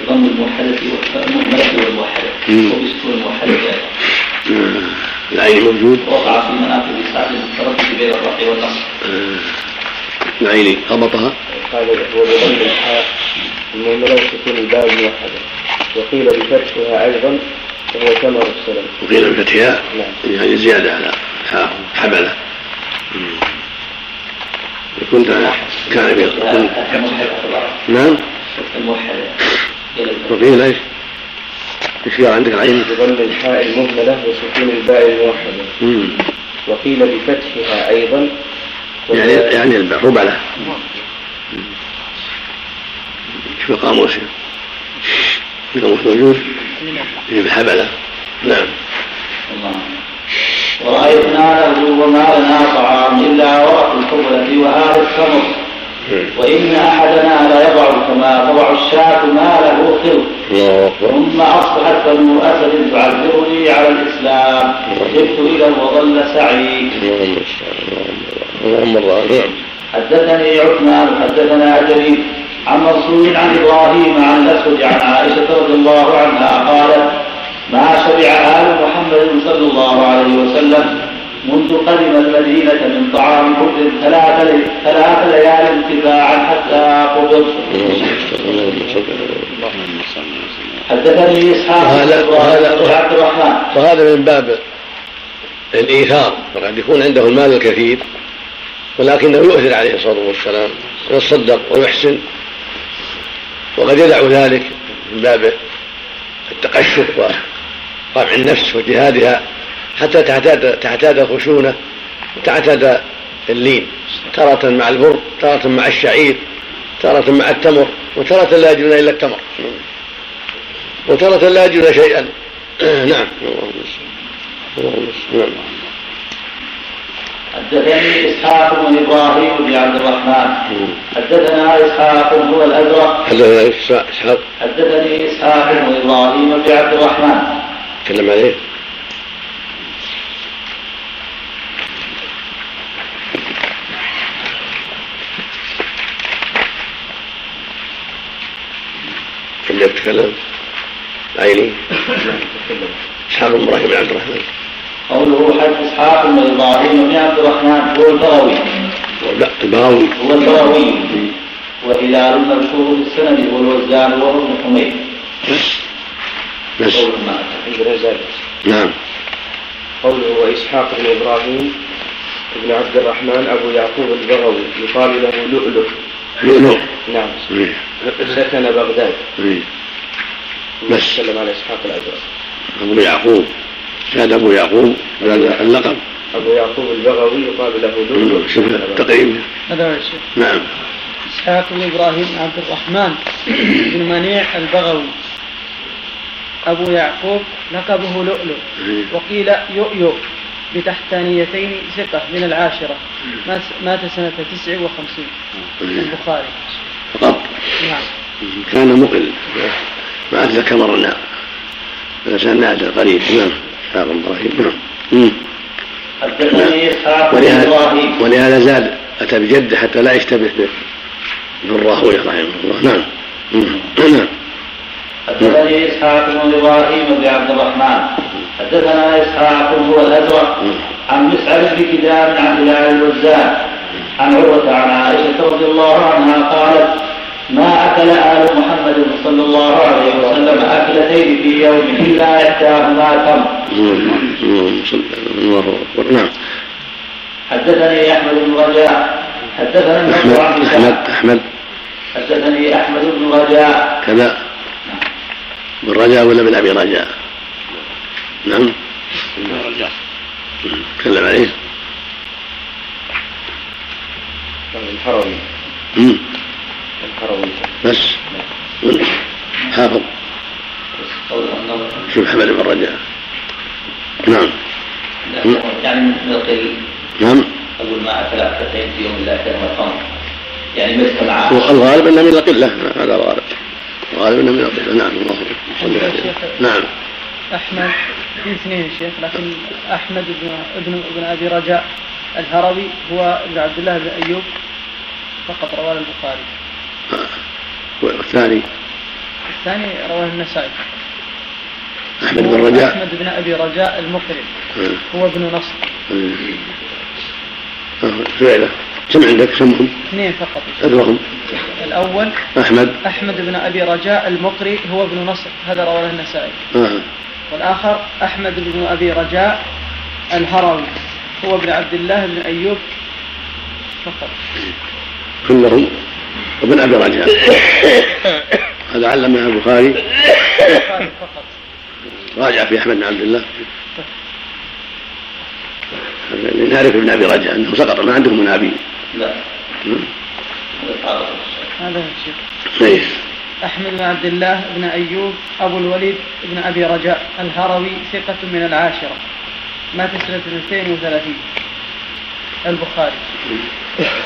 بضم الموحدة والمهملة والموحدة وباسم الموحدة زيادة العين موجود. وقع في مناقب سعد التردد بين الرفع والنصب. العين ضبطها قال هو بضم الحاء المهملة وسكون الباء الموحدة وقيل بفتحها أيضا وهو ثمر السلم وقيل بفتحها يعني زيادة على حاء حبلة كنت كان في نعم. الموحدة. وقيل إيش؟ قال عندك العين؟ بضم الحاء المهملة وسكون الباء الموحدة. وقيل بفتحها أيضا. يعني يعني الربلة في القاموس القاموس موجود؟ في الحبلة نعم. الله ورأيتنا نغزو وما لنا طعام إلا ورق الحبلة وهذا التمر. وإن أحدنا لا يضع كما تضع الشاة ما له خلق ثم أصبحت بنو أسد تعذرني على الإسلام. جئت إلى وظل سعي اللهم حدثني عثمان حدثنا جرير. عن منصور عن إبراهيم عن الأسود عن عائشة رضي الله عنها قالت ما شبع آل محمد صلى الله عليه وسلم منذ قدم المدينة من طعام كفر ثلاث لي- ثلاث ليال تباعا حتى قبض. حدثني إسحاق وهذا- وهذا- عبد الرحمن. وهذا من باب الإيثار. فقد يكون عنده المال الكثير ولكنه يؤثر عليه الصلاة والسلام ويتصدق ويحسن وقد يدع ذلك من باب التقشف ورفع النفس وجهادها. حتى تعتاد تعتاد الخشونة وتعتاد اللين تارة مع البر تارة مع الشعير تارة مع التمر وتارة لا يجدون إلا التمر. وتارة لا يجدون شيئا. <clears throat> نعم. اللهم نعم. حدثني إسحاق بن إبراهيم بن عبد الرحمن. حدثنا إسحاق هو الأزرق. حدثنا إسحاق. حدثني إسحاق بن إبراهيم بن عبد الرحمن. تكلم عليه. كم يتكلم عيني. إسحاق بن إبراهيم بن عبد الرحمن. قوله حد اسحاق بن إبراهيم بن عبد الرحمن هو البغوي. لا البغاوي هو البغوي. وهلال مذكور في السند هو الوزان وهو ابن حميد. بس. قول ما عندنا زاد نعم. قوله وإسحاق بن إبراهيم بن عبد الرحمن أبو يعقوب البغوي يقال له لؤلؤ. لؤلؤ نعم. إيه. سكن بغداد. إيه. بس. نتكلم على إسحاق الأزرق أبو يعقوب. كان أبو يعقوب هذا اللقب. أبو يعقوب البغوي يقال له لؤلؤ شوف التقييم. هذا هو الشيخ. نعم. إسحاق بن إبراهيم بن عبد الرحمن بن منيع البغوي. أبو يعقوب لقبه لؤلؤ. إيه. وقيل يؤيؤ. بتحتانيتين ثقة من العاشرة. مات- سنة تسع وخمسين. إيه. البخاري. فقط نعم. كان مقل. ما أتذكر مرنا. الإنسان نادر قريب. نعم. إسحاق بن إبراهيم. نعم. حدثني إسحاق بن ولهذا ولهذا زاد. أتى بجده حتى لا يشتبه به. بالراهوية رحمه الله نعم. نعم. حدثني إسحاق بن إبراهيم بن عبد الرحمن. حدثنا إسحاق هو الأزرق عن مسعد بن كدام عن هلال الوزان عن عروة عن عائشة رضي الله عنها قالت ما أكل آل محمد صلى الله عليه وسلم أكلتين في يوم إلا إحداهما تمر. نعم. حدثني أحمد بن رجاء حدثنا أحمد هشام أحمد حدثني أحمد بن رجاء. كذا. بالرجاء ولا بالأبي رجاء؟ نعم. تكلم عليه. الحروي. الحروي بس. حافظ. شوف حمد بن رجاء. نعم. يعني من القل نعم. أقول ما اكل اكلتين في يوم الا احداهما تمر يعني ما اجتمعا والغالب إنه من القله هذا الغالب الغالب إنه من القله نعم الله نعم. أحمد. في اثنين يا شيخ لكن أحمد بن ابن ابن أبي رجاء الهروي هو ابن عبد الله بن أيوب فقط رواه البخاري. والثاني؟ الثاني رواه النسائي. أحمد بن رجاء. أحمد بن أبي رجاء المقرن آه. هو ابن نصر. آه. فعله. كم عندك سمهم؟ اثنين فقط. اذرهم الأول أحمد. أحمد بن أبي رجاء المقري هو ابن نصر. هذا رواه النسائي. آه. والآخر أحمد بن أبي رجاء الهروي هو ابن عبد الله بن أيوب. فقط كلهم وابن أبي رجاء. هذا علمها البخاري. البخاري فقط راجع في أحمد بن عبد الله. نعرف ابن أبي رجاء أنه سقط ما عندهم منابين لا. هذا هو الشيخ. أحمد بن عبد الله بن أيوب أبو الوليد بن أبي رجاء الهروي ثقة من العاشرة. مات سنة 32 البخاري.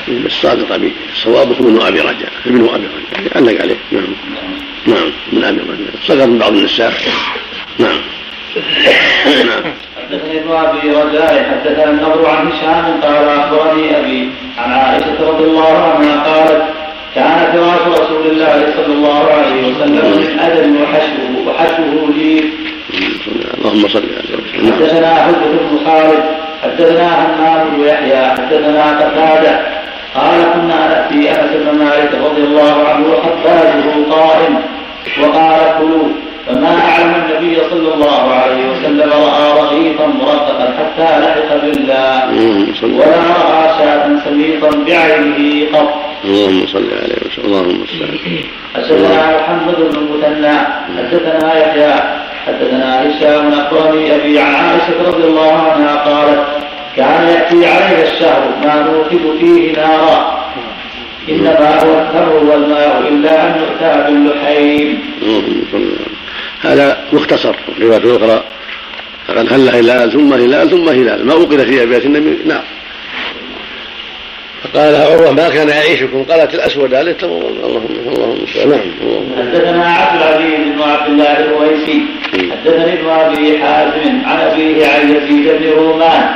الصادق به الصواب ابن أبي رجاء ابن أبي رجاء. علق عليه. نعم. نعم. من أبي رجاء. صدر من بعض النساخ نعم. نعم. حدثني ابن أبي رجاء حدثنا النضر عن هشام قال أخبرني أبي عن عائشة رضي الله عنها قالت كان فراش رسول الله صلى الله عليه وسلم من أدم وحشوه وحشوه لي. اللهم صل على حدثنا حجة بن خالد حدثنا همام بن يحيى حدثنا قتادة. قال كنا نأتي أنس بن مالك رضي الله عنه وحبابه قائم وقال كلوا. فما أعلم النبي صلى الله عليه وسلم رأى رغيفا مرققا حتى لحق بالله. ولا رأى شاة سميطا بعينه قط. اللهم صل عليه وسلم اللهم صل عليه حدثنا محمد بن المثنى حدثنا يحيى حدثنا هشام اخبرني أبي عن عائشة رضي الله عنها قالت كان يأتي عليها الشهر ما نوقد فيه نارا. إنما هو التمر والماء إلا أن يؤتى باللحيم. هذا مختصر رواية أخرى فقد هل هلال ثم هلال ثم هلال ما أوقد في أبيات النبي. نعم. فقال لها عروة ما كان يعيشكم قالت الأسود قالت اللهم اللهم نعم حدثنا عبد العزيز بن عبد الله الويسي حدثني ابن أبي حازم عن أبيه عن يزيد بن رومان.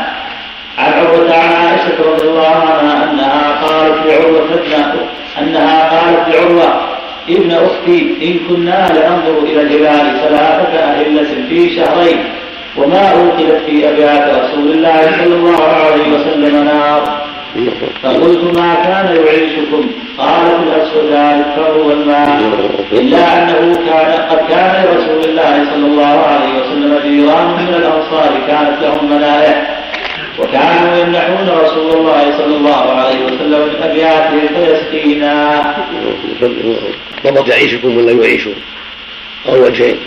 عن عروة عن عائشة رضي الله عنها أنها قالت لعروة ابن أنها قالت لعروة ابن أختي إن كنا لننظر إلى الهلال ثلاثة أهلة في شهرين وما أوقدت في أبيات رسول الله صلى الله عليه وسلم نار. فقلت ما كان يعيشكم؟ قالت الاسودان الفر والماء إلا أنه كان قد كان لرسول الله صلى الله عليه وسلم جيران من الأنصار كانت لهم منائح وكانوا يمنحون رسول الله صلى الله عليه وسلم من أبياته فيسقينا. ضبط يعيشكم ولا يعيشون؟ أو وجهين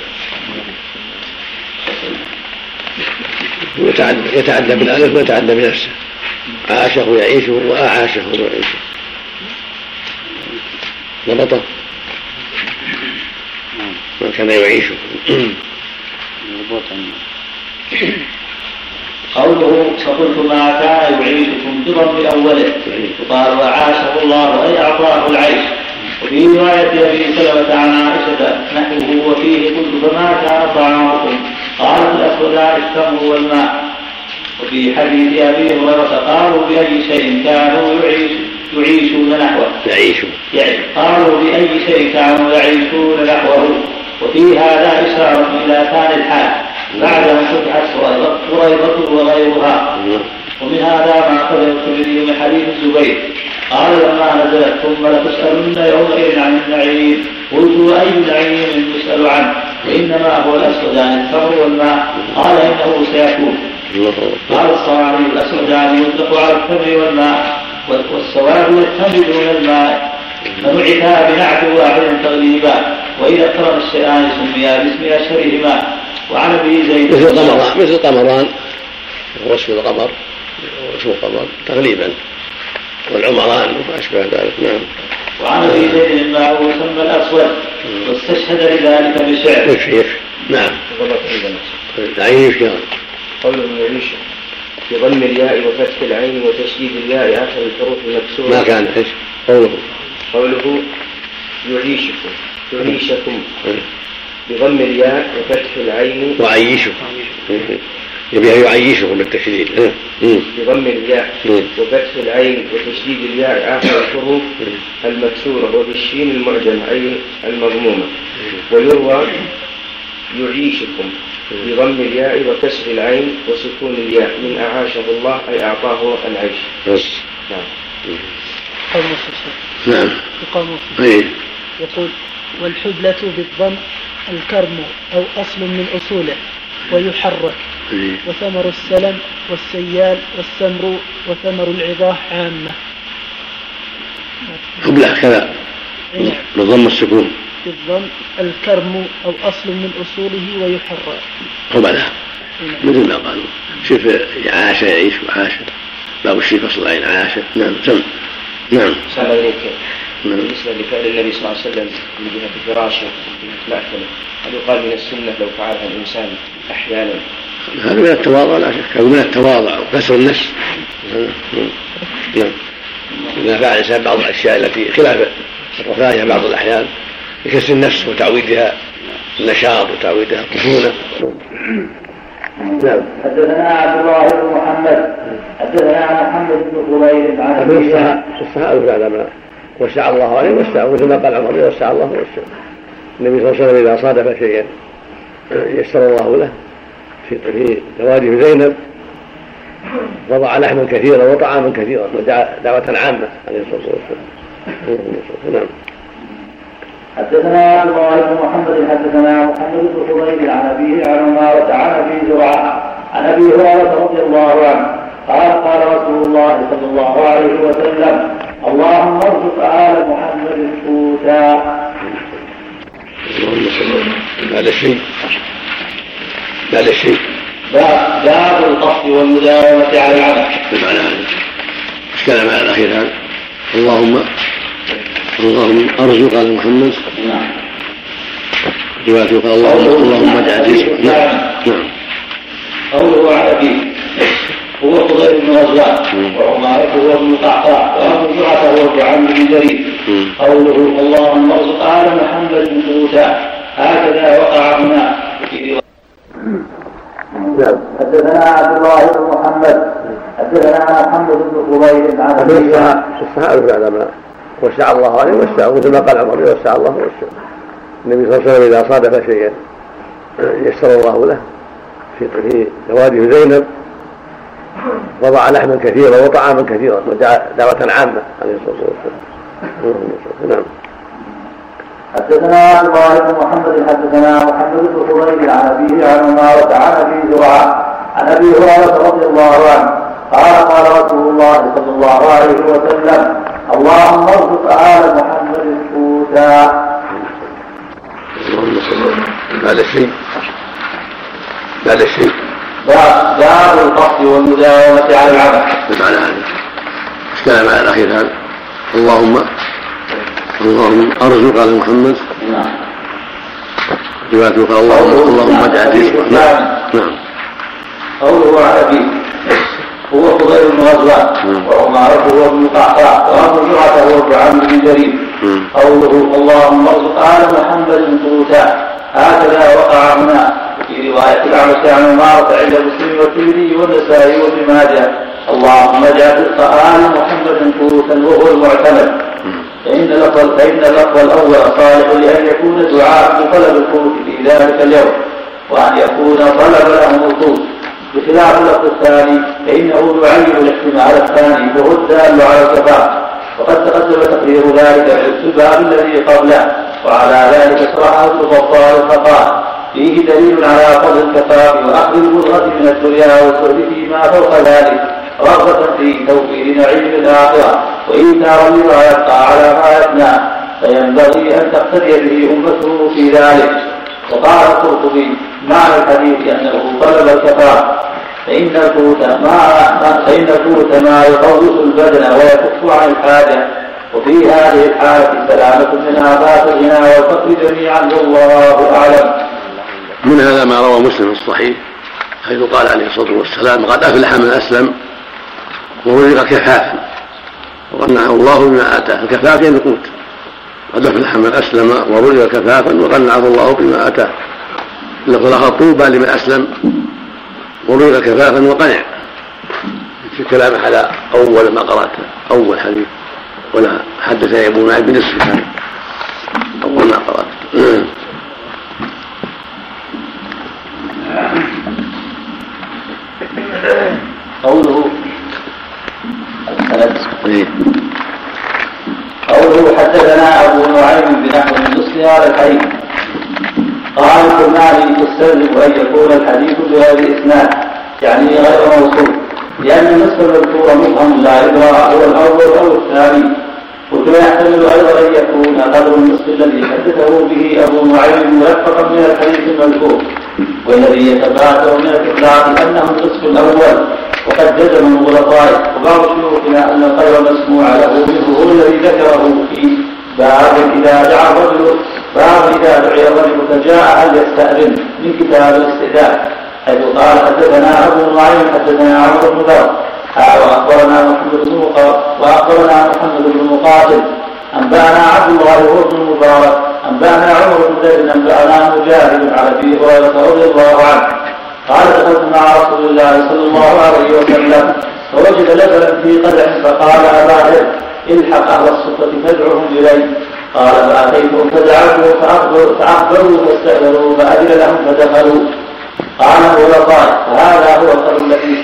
يتعدى بالالف ويتعدى بنفسه عاشه يعيشه وأعاشه يعيشه. ضبطه. ما كان يعيشه. قوله فقلت ما كان يعيشكم بضم أوله يقال وعاشه الله أي أعطاه العيش وفي رواية أبي سلمة عن عائشة نحوه وفيه قلت فما كان طعامكم قالت الأسودان التمر والماء وفي حديث أبي هريرة قالوا بأي شيء كانوا يعيش يعيشون نحوه. يعيشون. يعني قالوا بأي شيء كانوا يعيشون نحوه. وفي هذا إشارة إلى ثاني الحال. بعد أن فتحت قريضة وغيرها. ومن هذا ما أخرجه الترمذي من حديث الزبير. قال لما نزلت ثم لتسألن يومئذ عن النعيم. قلت وأي نعيم يسأل عنه؟ وإنما هو الأسودان الثمر والماء قال إنه سيكون. قال الصواعي الأسودان يطلق على التمر والماء. والسواد يتمر دون الماء. فنعتا بنعت واحد تغليبا. وإذا اقترن الشيئان سميا باسم أشهرهما. وعن أبي زيد مثل قمران. مثل قمران. وصف القمر. وصف القمر. تغليبا. والعمران وما أشبه ذلك نعم. وعن أبي زيد إنه يسمى الأسود واستشهد لذلك بشعر. يكفي يكفي نعم. العين يشكي قوله يعيش بضم الياء وفتح العين وتشديد الياء آخر الحروف المكسوره ما كان إيش؟ قوله. قوله يعيشكم يعيشكم. بضم الياء وفتح العين. وعيشكم. يبيها يعيشهم بالتشديد بضم الياء وفتح العين وتشديد الياء آخر الحروف المكسورة وبالشين المعجم أي المضمومة. ويروى يعيشكم بضم الياء وكسر العين وسكون الياء من أعاشه الله أي أعطاه العيش. نعم. نعم. أي يقول والحبلة بالضم الكرم أو أصل من أصوله. ويحرك. وثمر السلم والسيال والسمر وثمر العظاه عامة. حبلة كذا. نعم. بالضم السكون بالضم الكرم أو أصل من أصوله ويحرك. حبلة نعم. مثل ما قالوا. شوف عاش يعيش وعاش. باب الشيء فصل العين عاش. نعم سم. نعم. إليك نعم. بالنسبة لفعل النبي صلى الله عليه وسلم من جهة فراشه ومن جهة مأكله هل يقال من السنة لو فعلها الإنسان أحيانا؟ هذا من التواضع لا شك. هذا من التواضع وكسر النفس. نعم. إذا فعل الإنسان بعض الأشياء التي خلاف الرفاهية بعض الأحيان لكسر النفس وتعويدها النشاط وتعويدها الطفولة نعم. حدثنا عبد الله بن محمد. حدثنا محمد بن خبير عن أبي الصحابه بعد ما وسع الله عليه وسع مثل ما قال عمر وسع الله وسع النبي صلى الله عليه وسلم إذا صادف شيئا يسر الله له في زواجه زينب. وضع لحما كثيرا وطعاما كثيرا ودعا دعوة عامة عليه الصلاة والسلام. نعم. حدثنا بن محمد حدثنا محمد بن حضير عن أبيه عن عمارة عن أبي زرعة عن أبي هريرة رضي الله عنه. قال قال رسول الله صلى الله عليه وسلم اللهم ارزق آل محمد قوتا هذا الشيء هذا الشيء باب القصد والمداومة على العمل. بمعنى هذا. إيش كان معنى الأخير هذا؟ اللهم اللهم ارزق على محمد. نعم. رواية قال اللهم اللهم اجعل نعم. نعم. قوله على ابيه هو فضيل بن غزوان وعمارة هو ابن قعقاع وابو زرعة هو ابن عمرو بن جرير. قوله اللهم ارزق ال محمد بن موسى. هكذا وقع هنا في نعم. حدثنا عبد الله بن محمد. حدثنا محمد بن خبير عن الصحابة بعد ما وسع الله عليه وسع مثل ما قال عمر وسع الله وسع النبي صلى الله عليه وسلم إذا صادف شيئا يسر الله له في زواجه زينب. وضع لحما كثيرا وطعاما كثيرا ودعا دعوة عامة عليه الصلاة والسلام. نعم. حدثنا الله بن محمد حدثنا محمد بن حبيب عن أبيه عن عمارة عن أبي زرعة عن أبي هريرة رضي الله عنه. قال قال رسول الله صلى الله عليه وسلم اللهم ارزق آل محمد قوتا هذا الشيء هذا الشيء باب القصد والمداومة على العمل بمعنى هذا. إيش كان معنى الأخير هذا؟ اللهم اللهم ارزق على محمد. نعم. رواية قال اللهم اللهم اجعل رزقه نعم. نعم. قوله على ابيه هو فضيل بن غزوان وعمارة هو ابن قعقاع. وابو زرعة هو ابن عمرو بن جرير. قوله اللهم ارزق آل محمد قوتا هكذا وقع هنا. في رواية الأعمش عن عمارة عند مسلم والترمذي والنسائي وابن ماجه. اللهم اجعل آل محمد قوتا وهو المعتمد. فإن لفظ فإن اللفظ الأول صالح لأن يكون دعاء بطلب القوت في ذلك اليوم. وأن يكون طلب له القوت بخلاف اللفظ الثاني فإنه يعين الاحتمال الثاني وهو الدال على الكفاءة وقد تقدم تقرير ذلك في الباب الذي قبله. وعلى ذلك شرحه الغفار فقال فيه دليل على فضل الكفاف واخذ المضغة من الدنيا والسؤل فيما فوق ذلك رغبة في توفير نعيم الآخرة. وإيثارا لما يبقى على ما يفنى فينبغي أن تقتدي به أمته في ذلك. وقال القرطبي معنى الحديث أنه طلب الكفاف فإن القوت ما فإن القوت ما يقوس البدن ويكف عن الحاجة. وفي هذه الحالة سلامة من آفات الغنى والفقر جميعا والله أعلم. من هذا ما روى مسلم في الصحيح حيث قال عليه الصلاة والسلام قد أفلح من أسلم ورزق كفافا وقنعه الله بما آتاه الكفاف يعني القوت. قد أفلح من أسلم ورزق كفافا وقنعه الله بما اللفظ الآخر طوبى لمن أسلم ورزق كفافا وقنع. في كلام على أول ما قرأت أول حديث ولا حدث أبو نعيم بنصف أول ما قرأت. قوله إيه. قوله حدثنا أبو نعيم بنحو النصف هذا الحديث قال كنا تستلزم أن يكون الحديث بهذا الاسناد يعني غير موصول لأن النصف المذكور مبهم لا يدرى هو الأول أو الثاني وكما يحتمل أيضا أن يكون قدر النصف الذي حدثه به أبو نعيم موفقا من الحديث المذكور والذي يتبادر من الإطلاق أنه النصف الأول وقد جزم غلطائه وبعض شيوخنا أن الخير المسموع له منه هو الذي ذكره في باب إذا دعا الرجل باب إذا دعي الرجل فجاء هل يستأذن؟ من كتاب الاستئذان حيث قال حدثنا أبو نعيم حدثنا عمرو بن ذر وأخبرنا محمد بن وأخبرنا محمد بن مقاتل أنبأنا عبد الله بن المبارك انبانا عمر بن زيد انبانا مجاهد عن أبي هريرة رضي الله عنه. قال دخلت مع رسول الله صلى الله عليه وسلم فوجد لبنا في قدح فقال أبا هر الحق أهل الصفه فادعهم إلي. قال فأتيتهم فدعوتهم فأخبروا فاستأذنوا فأذن لهم فدخلوا. قال الخلفاء فهذا هو القول الذي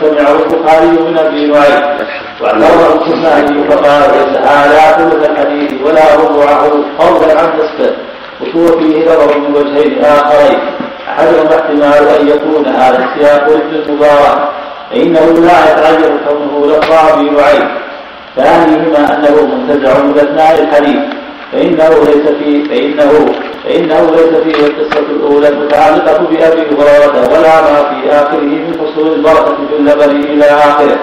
سمعه البخاري من أبي نعيم. واعتبر الكشماني فقال ليس هذا ثلث الحديث ولا ربعه فضلا عن نصفه وهو فيه نظر من وجهين آخرين. أحدهما احتمال أن يكون هذا السياق لابن المبارك فإنه لا يتعين كونه لقى أبي نعيم. ثانيهما أنه منتزع من أثناء الحديث. فإنه ليس في فانه فإنه ليس فيه القصة الأولى المتعلقة بأبي هريرة ولا ما في آخره من حصول البركة في اللبن إلى آخره.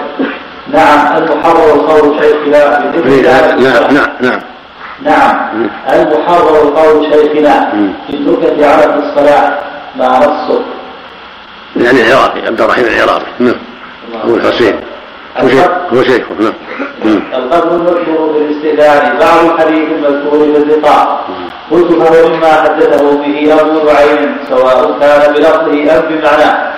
نعم المحرر قول شيخنا نعم نعم نعم. نعم المحرر قول شيخنا. في النكت على الصلاة مع نصه يعني العراقي عبد الرحيم العراقي نعم أبو الحسين. هو شيخ هو شيخ نعم القبر المذكور في الاستئذان بعض الحديث المذكور في اللقاء قلت فهو مما حدثه به أبو نعيم سواء كان بلفظه أم بمعناه.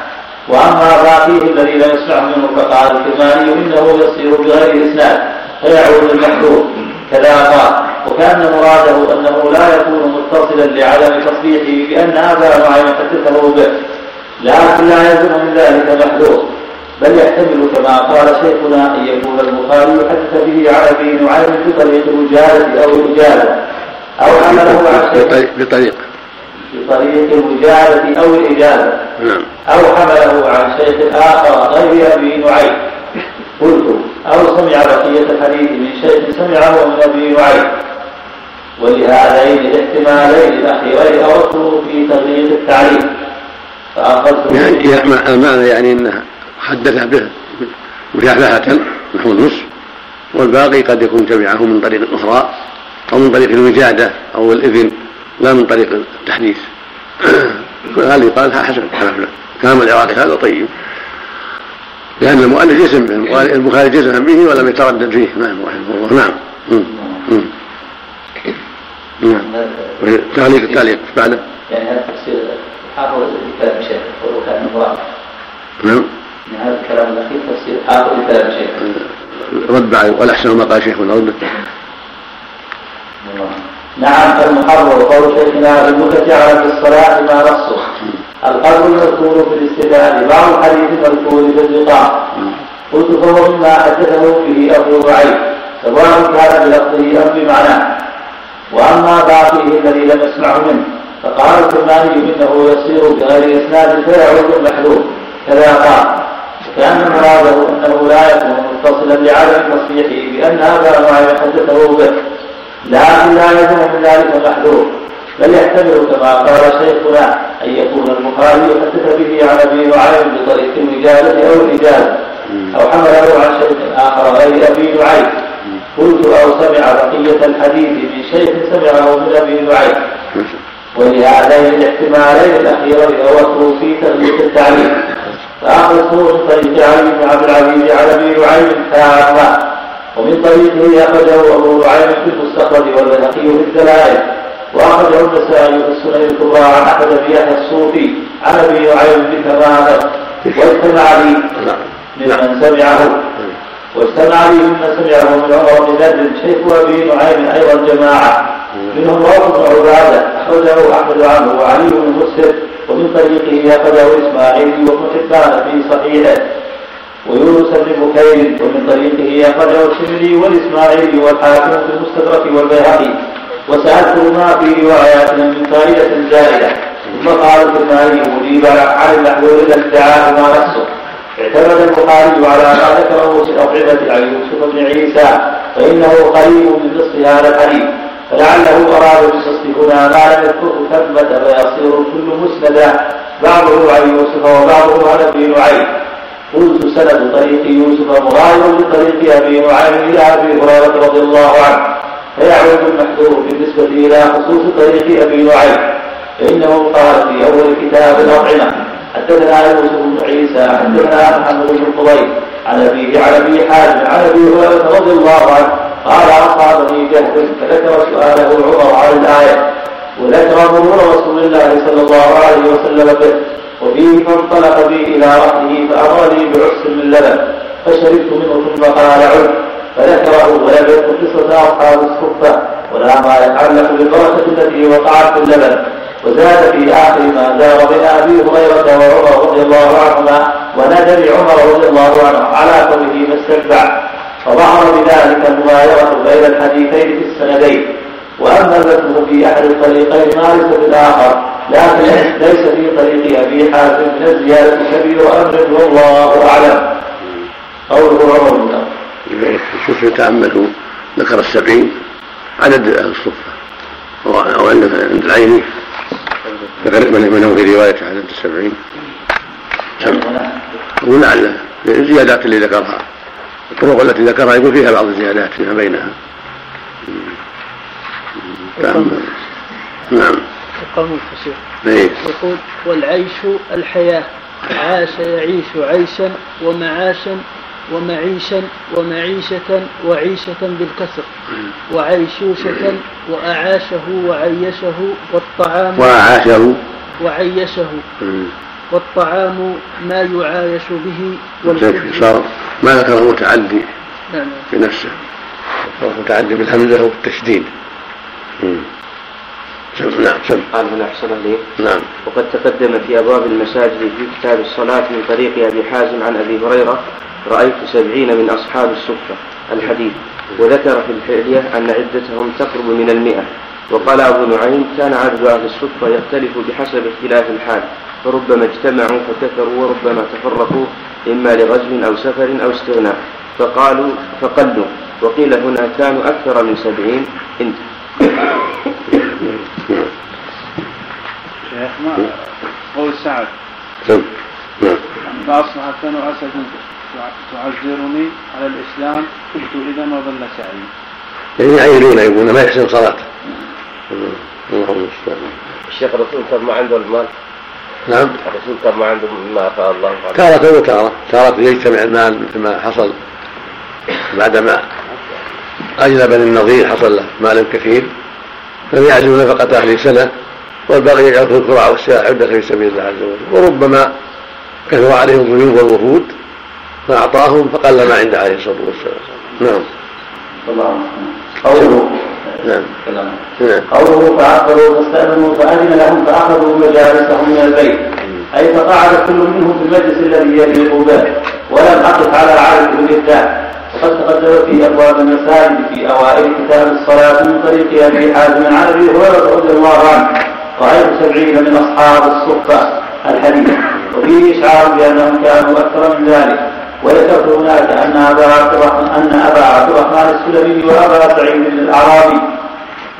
وأما باقيه الذي لا يسمع منه فقال الكرماني إنه يصير بغير إسناد فيعود المحذور كذا قال. وكأن مراده أنه لا يكون متصلا لعدم تصريحه بأن ابا نعيم حدثه به. لكن لا يلزم من ذلك محذور بل يحتمل كما قال شيخنا ان يكون البخاري يحدث به ابي نعيم بطريق الوجاده أو الاجازه أو حمله عن شيخ بطريق بطريق الوجاده أو الإجازة. نعم. أو حمله عن شيخ آخر غير أبي نعيم. قلت أو سمع بقية الحديث من شيخ سمعه من أبي نعيم. ولهذين الاحتمالين الاخيرين اردت في تغليق التعليم. فأخذت يعني المعنى يعني انها حدث به. مشافهة نحو النصف. والباقي قد يكون جمعه من طريق أخرى أو من طريق الوجادة أو الإذن لا من طريق التحديث. هذا يقال حسن كلام العراقي هذا طيب. لأن المؤلف جزم به البخاري جزم به ولم يتردد فيه. نعم رحمه الله. نعم. نعم. تعليق التعليق بعده يعني هذا تفسير حافظ كلام الشيخ ولو كان نعم. من هذا الكلام الأخير تفسير حافظ كلام الشيخ رد بعد والاحسن ما قال شيخنا رد. نعم فالمحرر قول شيخنا بالمكة على الصلاة ما نصه. القلب المذكور في الاستدلال بعض الحديث المذكور في اللقاء قلت فهو مما حدثه به أبو نعيم سواء كان بلفظه أم بمعناه. وأما باقيه الذي لم يسمعه منه فقال الكرماني إنه يصير بغير إسناد فيعود المحلول كذا قال. كان مراده أنه لا يكون متصلا لعدم تصريحه بأن هذا ما حدثه به. لكن لا يلزم من ذلك محذور. بل يحتمل كما قال شيخنا أن يكون البخاري يحدث به عن أبي نعيم بطريق الوجاده أو الاجازه أو حمله عن شيخ آخر غير أبي نعيم. قلت أو سمع بقية الحديث من شيخ سمعه من أبي نعيم. ولهذين الاحتمالين الأخيرين اوته في تغليق التعليم. فأخذ من طريق علي بن عبد العزيز على أبي نعيم تاما ومن طريقه أخرجه أبو نعيم في المستخرج والبيهقي في الدلائل. وأخرجه النسائي في السنن الكبرى عن أحمد بن يحيى الصوفي عن أبي نعيم بتمامه واجتمع لي ممن سمعه. واجتمع لي ممن سمعه من عمر بن بدر شيخ أبي نعيم أيضا جماعة. منهم روح بن عبادة أخرجه أحمد عنه وعلي بن مسلم ومن طريقه أخذه إسماعيل وابن حبان في صحيحه. ويونس بن بكير ومن طريقه أخرجه الشمري والإسماعيلي والحاكم في المستدرك والبيهقي. وسألته ما في رواياتنا من فائدة زائدة. ثم قال الكرماني مجيبا عن المحلول الادعاء ما نفسه. اعتمد البخاري على ما ذكره في الأطعمة عن يوسف بن عيسى فإنه قريب من نصف هذا الحديث. فلعله أراد بالقصد هنا ما لم يذكره ثمة فيصير كل مسندا بعضه عن يوسف وبعضه عن أبي نعيم. قلت سند طريق يوسف مغاير لطريق أبي نعيم إلى أبي هريرة رضي الله عنه. فيعود المحذور بالنسبة إلى خصوص طريق أبي نعيم. فإنه قال في أول كتاب الأطعمة حدثنا يوسف بن عيسى حدثنا محمد بن فضيل عن أبيه عن أبي حازم عن أبي هريرة رضي الله عنه قال أصابني جهد فذكر سؤاله عمر عن الآية. وذكر مرور رسول الله صلى الله عليه وسلم به وفيه فانطلق بي إلى رحله فأمرني بعس من لبن فشربت منه ثم قال عد. فذكره ولم يذكر قصة أصحاب الصفة ولا ما يتعلق بالبركة التي وقعت في اللبن. وزاد في آخر ما دار بين أبي هريرة وعمر رضي الله عنهما وندم عمر رضي الله عنه على كونه ما استتبع فظهر بذلك المغايرة بين الحديثين في السندين. وأما الذكر في أحد الطريقين ما ليس في الآخر لكن ليس في طريق أبي حاتم من الزيادة كبير أمر والله أعلم. قوله عمر بن شوف يتأملوا ذكر السبعين عدد أهل الصفة. وعند العيني منهم في رواية عدد السبعين. ولعل الزيادات اللي ذكرها. الطرق التي ذكرها يقول فيها بعض الزيادات فيما بينها. نعم. نعم. الفصيح إيه. يقول والعيش الحياة عاش يعيش عيشا ومعاشا ومعيشا ومعيشة وعيشة بالكسر وعيشوشة وأعاشه وعيشه والطعام وأعاشه. وعيشه والطعام ما يعايش به صار ما ذكر المتعدي نعم. بنفسه متعدي بالهمزة والتشديد نعم سم. قال هنا أحسن عليه نعم. وقد تقدم في أبواب المساجد في كتاب الصلاة من طريق أبي حازم عن أبي هريرة. رأيت سبعين من أصحاب الصفة الحديث وذكر في الحلية أن عدتهم تقرب من المئة. وقال أبو نعيم كان عدد أهل الصفة يختلف بحسب اختلاف الحال فربما اجتمعوا فكثروا وربما تفرقوا إما لغزو أو سفر أو استغناء. فقالوا فقلوا وقيل هنا كانوا أكثر من سبعين. انت. شيخ ما قول سعد. سم نعم. فأصبحت بنو أسد تعذرني على الإسلام قلت إذا وضل سعي يعني يعينون يقولون ما يحسن صلاته اللهم المستعان الشيخ الرسول كان ما عنده المال؟ نعم. الرسول كان ما عنده ما أفاء الله عليه تارة وتارة تارة يجتمع المال مثل ما حصل. بعدما أجلب النظير حصل له مال كثير. فيعزم نفقة أهل سنة والباقي يجعل في القرى والسلاح عدة في سبيل الله عز وجل. وربما كثر عليهم الضيوف والوفود. فأعطاهم فقل ما عنده عليه الصلاة والسلام. نعم. قوله. نعم. نعم. قوله فعقلوا فاستأذنوا فأذن لهم فأخذوا مجالسهم من البيت. أي فقعد كل منهم في المجلس الذي يليق به ولم أقف على عارف بالإفتاء. وقد تقدم في أبواب المساجد في أوائل كتاب الصلاة من طريق أبي حازم عن أبي هريرة رضي الله عنه. رأيت سبعين من أصحاب الصفة الحديث. وفيه إشعار بأنهم كانوا أكثر من ذلك. وذكرت هناك أن أبا عبد الرحمن أن أبا عبد الرحمن السلمي وأبا سعيد الأعرابي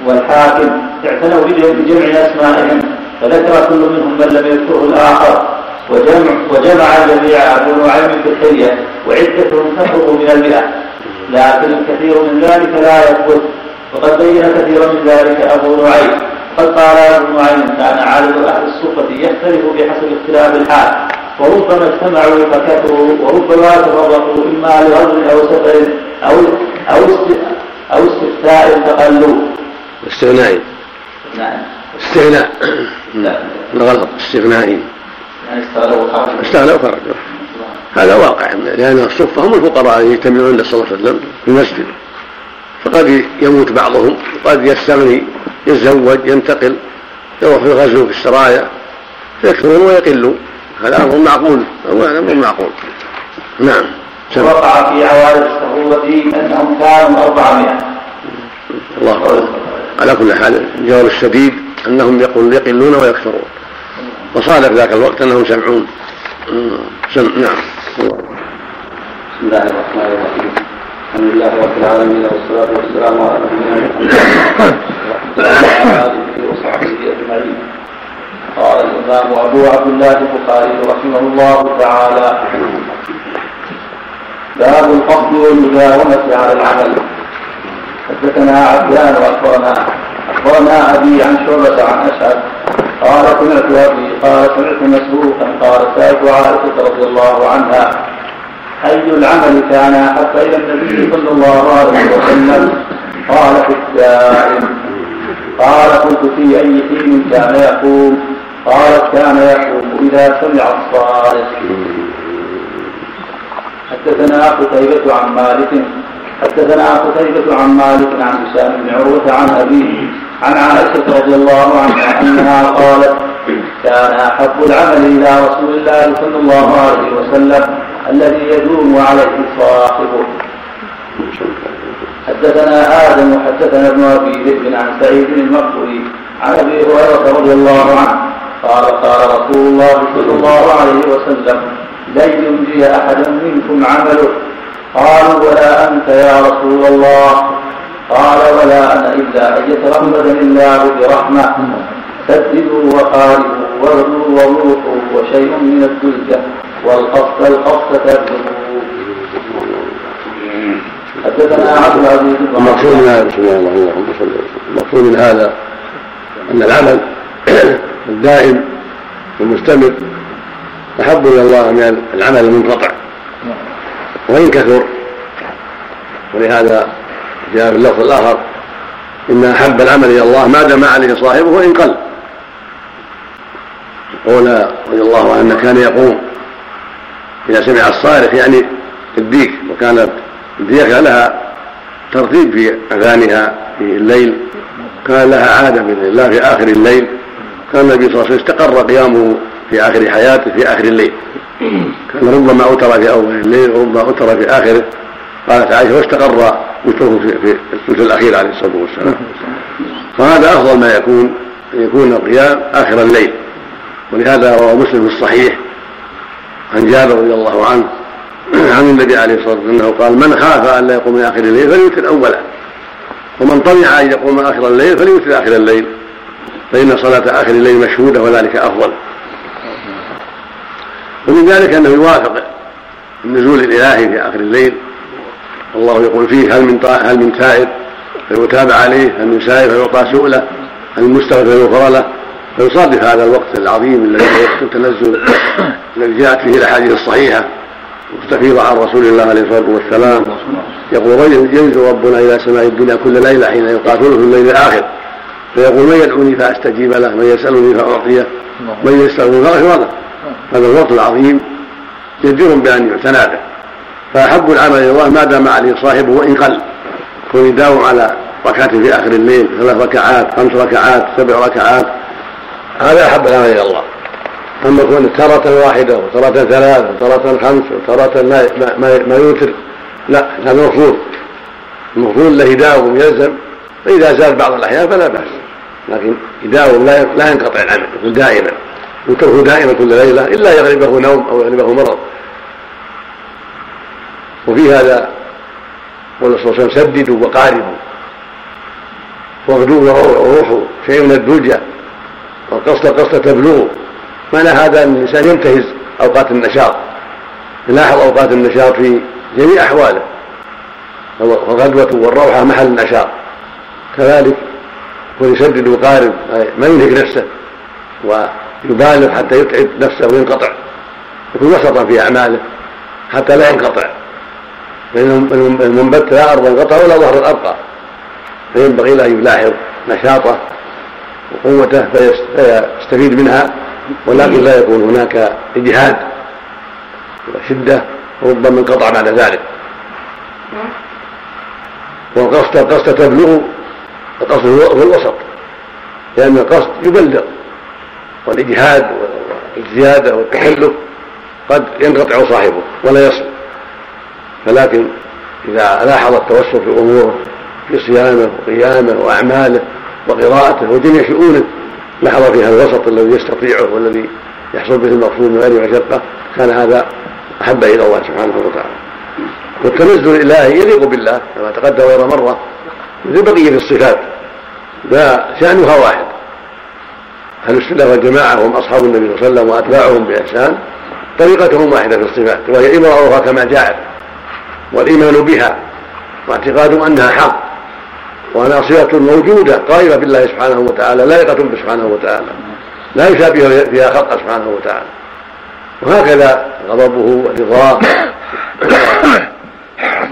والحاكم اعتنوا بجمع أسمائهم فذكر كل منهم من لم يذكره الآخر. وجمع وجمع الجميع أبو نعيم في الحلية وعدتهم تفرغ من المئة. لكن الكثير من ذلك لا يثبت وقد بين كثيرا من ذلك أبو نعيم. قد قال ابن نعيم كان عدد أهل الصفة يختلف بحسب اختلاف الحال. وربما اجتمعوا فكثروا وربما تفرقوا إما لغزو أو سفر أو أو أو استفتاء فقلوا استغناء نعم. استغناء. لا غلط استغناء يعني استغلوا وخرجوا هذا واقع. لأن الصفة هم الفقراء الذين يجتمعون عند صلى الله عليه وسلم في المسجد. فقد يموت بعضهم وقد يستغني يتزوج ينتقل يروح في الغزو في السرايا يكثرون ويقلون هذا أمر معقول. هذا أمر معقول. نعم. وقع في عوارض الصعوبة أنهم كانوا 400 الله. على كل حال الجواب الشديد أنهم يقول يقلون ويكثرون. وصادف ذاك الوقت أنهم سمعون. سم نعم. بسم الله الرحمن الرحيم. الحمد لله رب العالمين والصلاة والسلام على نبينا محمد وعلى آله وصحبه أجمعين. قال الإمام أبو عبد الله البخاري رحمه الله تعالى باب القصد والمداومة على العمل. حدثنا عبدان وأخبرنا أخبرنا أبي عن شعبة عن أشعث قال سمعت ابي قال سمعت مسروقا قال سألت عائشة رضي الله عنها أي العمل كان احب إلى النبي صلى الله عليه وسلم؟ قال في الدائم قال قلت في أي حين كان يقوم؟ قالت كان يقوم إذا سمع الصالح حدثنا قتيبة عن مالك حدثنا قتيبة عن مالك عن هشام بن عروة عن أبيه عن عائشة رضي الله عنها أنها قالت كان أحب العمل إلى رسول الله صلى الله عليه وسلم الذي يدوم عليه صاحبه. حدثنا آدم وحدثنا ابن أبي ذئب عن سعيد المقبري عن أبي هريرة رضي الله عنه قال قال رسول الله صلى الله عليه وسلم لن ينجي أحدا منكم عمله. قالوا ولا أنت يا رسول الله. قال ولا أنا إلا أن يتغمدني الله برحمة. سددوا وقاربوا واغدوا وروحوا وشيء من الدلجة. والقصد القصد تبلغوا حدثنا عبد العزيز المقصود من هذا بسم الله الرحمن الرحيم المقصود من هذا أن العمل <coughs> الدائم المستمر أحب إلى الله من العمل المنقطع. وإن كثر ولهذا جاء في اللفظ الآخر إن أحب العمل إلى الله ما دام عليه صاحبه وإن قل. قول رضي الله عنه كان يقوم إذا سمع الصارخ يعني الديك وكانت الديكة لها ترتيب في أغانيها في الليل كان لها عادة بإذن الله في آخر الليل. كان النبي صلى الله عليه وسلم استقر قيامه في آخر حياته في آخر الليل. كان ربما أوتر في أول الليل وربما أوتر في آخره قالت عائشة واستقر وتره في الثلث الأخير عليه الصلاة والسلام. فهذا أفضل ما يكون أن يكون القيام آخر الليل. ولهذا روى مسلم في الصحيح عن جابر رضي الله عنه عن النبي عليه الصلاة والسلام أنه قال من خاف أن لا يقوم آخر الليل فليوتر أولا ومن طمع أن يقوم آخر الليل فليوتر آخر الليل. فإن صلاة آخر الليل مشهودة وذلك أفضل. ومن ذلك أنه يوافق النزول الإلهي في آخر الليل. الله يقول فيه هل من هل من تائب؟ فيتاب عليه. هل من سائر فيعطى سؤله. هل من مستغفر؟ فيغفر له. فيصادف هذا الوقت العظيم الذي هو وقت التنزل الذي جاءت فيه الأحاديث الصحيحة. مستفيض عن رسول الله عليه الصلاة والسلام. يقول ينزل ربنا إلى سماء الدنيا كل ليلة حين يقاتله في الليل الآخر. فيقول من يدعوني فأستجيب له من يسألني فأعطيه من يستغفر فاغفر له هذا الوقت العظيم جدير بأن يعتنى به. فأحب العمل إلى الله ما دام عليه صاحبه وإن قل. كون يداوم على ركعات في آخر الليل ثلاث ركعات خمس ركعات سبع ركعات. هذا أحب العمل إلى الله. أما كون ترة واحدة وترة ثلاث وترة خمس وترة ما ما, ما يوتر. لا هذا مفروض المفروض له يداوم يلزم. فإذا زاد بعض الأحيان فلا بأس. لكن يداوم لا ينقطع العمل يكون دائما. يتركه دائما كل ليلة إلا يغلبه نوم أو يغلبه مرض. وفي هذا قول صلى الله عليه وسلم سددوا وقاربوا واغدوا وروحوا شيء من الدجى والقصد قصد تبلغوا معنى هذا أن الإنسان ينتهز أوقات النشاط. يلاحظ أوقات النشاط في جميع أحواله. والغدوة والروحة محل النشاط. كذلك ويسدد ويقارب ما ينهك نفسه ويبالغ حتى يتعب نفسه وينقطع. يكون وسطا في أعماله حتى لا ينقطع. فإن المنبت لا أرض انقطع ولا ظهر أبقى فينبغي له أن يلاحظ نشاطه وقوته فيستفيد منها ولكن لا يكون هناك إجهاد وشدة وربما انقطع بعد ذلك. والقصد القصد تبلغ القصد هو الوسط. لأن القصد يبلغ والإجهاد والزيادة والتكلف قد ينقطع صاحبه ولا يصل. فلكن إذا لاحظ التوسل في أموره في صيامه وقيامه وأعماله وقراءته وجميع شؤونه لاحظ فيها الوسط الذي يستطيعه والذي يحصل به المقصود من غير مشقة كان هذا أحب إلى الله سبحانه وتعالى. والتنزل الإلهي يليق بالله كما تقدم غير مرة. مثل بقيه الصفات لا شأنها واحد. أهل السنة والجماعة هم أصحاب النبي صلى الله عليه وسلم وأتباعهم بإحسان طريقتهم واحدة في الصفات وهي امرارها كما جاءت والإيمان بها واعتقاد أنها حق وانها صفه موجودة قائمه بالله سبحانه وتعالى لائقة به سبحانه وتعالى لا يشابه فيها خلقه سبحانه وتعالى. وهكذا غضبه ورضاه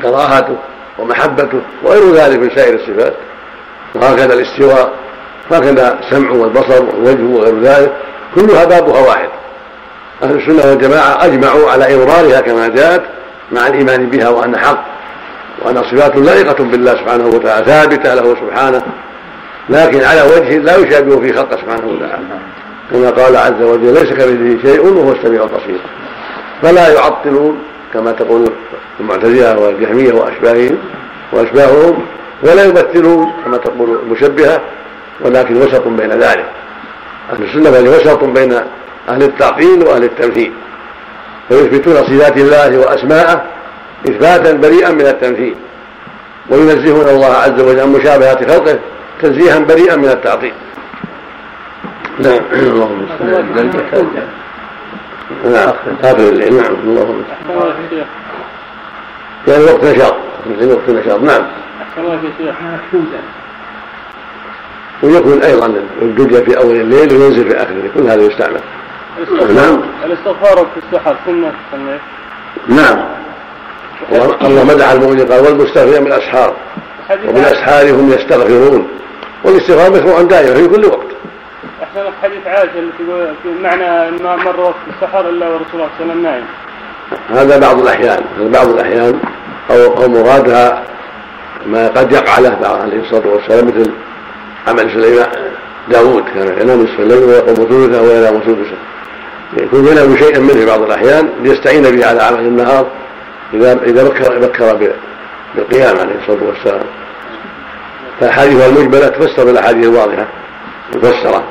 كراهته <coughs> ومحبته وغير ذلك من سائر الصفات. وهكذا الاستواء وهكذا السمع والبصر والوجه وغير ذلك. كلها بابها واحد. أهل السنة والجماعة أجمعوا على إضرارها كما جاءت مع الإيمان بها وأن حق وأن صفات لائقة بالله سبحانه وتعالى ثابتة له سبحانه لكن على وجه لا يشابه في خلقه سبحانه وتعالى. كما قال عز وجل ليس كمثله شيء وهو السميع البصير فلا يعطلون كما تقول المعتزلة والجهمية واشباههم وأشباههم ولا يمثلون كما تقول المشبهة ولكن وسط بين ذلك. أهل السنة بل وسط بين أهل التعطيل وأهل التمثيل فيثبتون صفات الله وأسماءه إثباتا بريئا من التمثيل وينزهون الله عز وجل عن مشابهة خلقه تنزيها بريئا من التعطيل نعم. اللهم نعم. اخر الليل نعم. اللهم يعني وقت نشاط. مثل وقت نشاط. نعم. ويكون أيضا الدجى في أول الليل وينزل في اخره كل هذا يستعمل. نعم. الاستغفار في السحر سنه نعم. الله مدح المؤمنين. قال والمستغفرين من الأسحار. وبالاسحار هم يستغفرون. والاستغفار مشروع دائما في كل وقت. أحسن حديث عائشه التي تقول معنى ما مر وقت السحر إلا ورسول الله صلى الله عليه وسلم نائم هذا بعض الأحيان هذا بعض الأحيان أو أو مرادها ما قد يقع له بعض عليه الصلاة والسلام مثل عمل سليمان داوود كان ينام نصف الليل ويقوم ثلثه وينام سدسه يكون ينام شيئا منه بعض الأحيان ليستعين به على عمل النهار إذا إذا بكر بكر بالقيام عليه الصلاة والسلام. فالاحاديث المجمله تفسر بالأحاديث الواضحة مفسرة.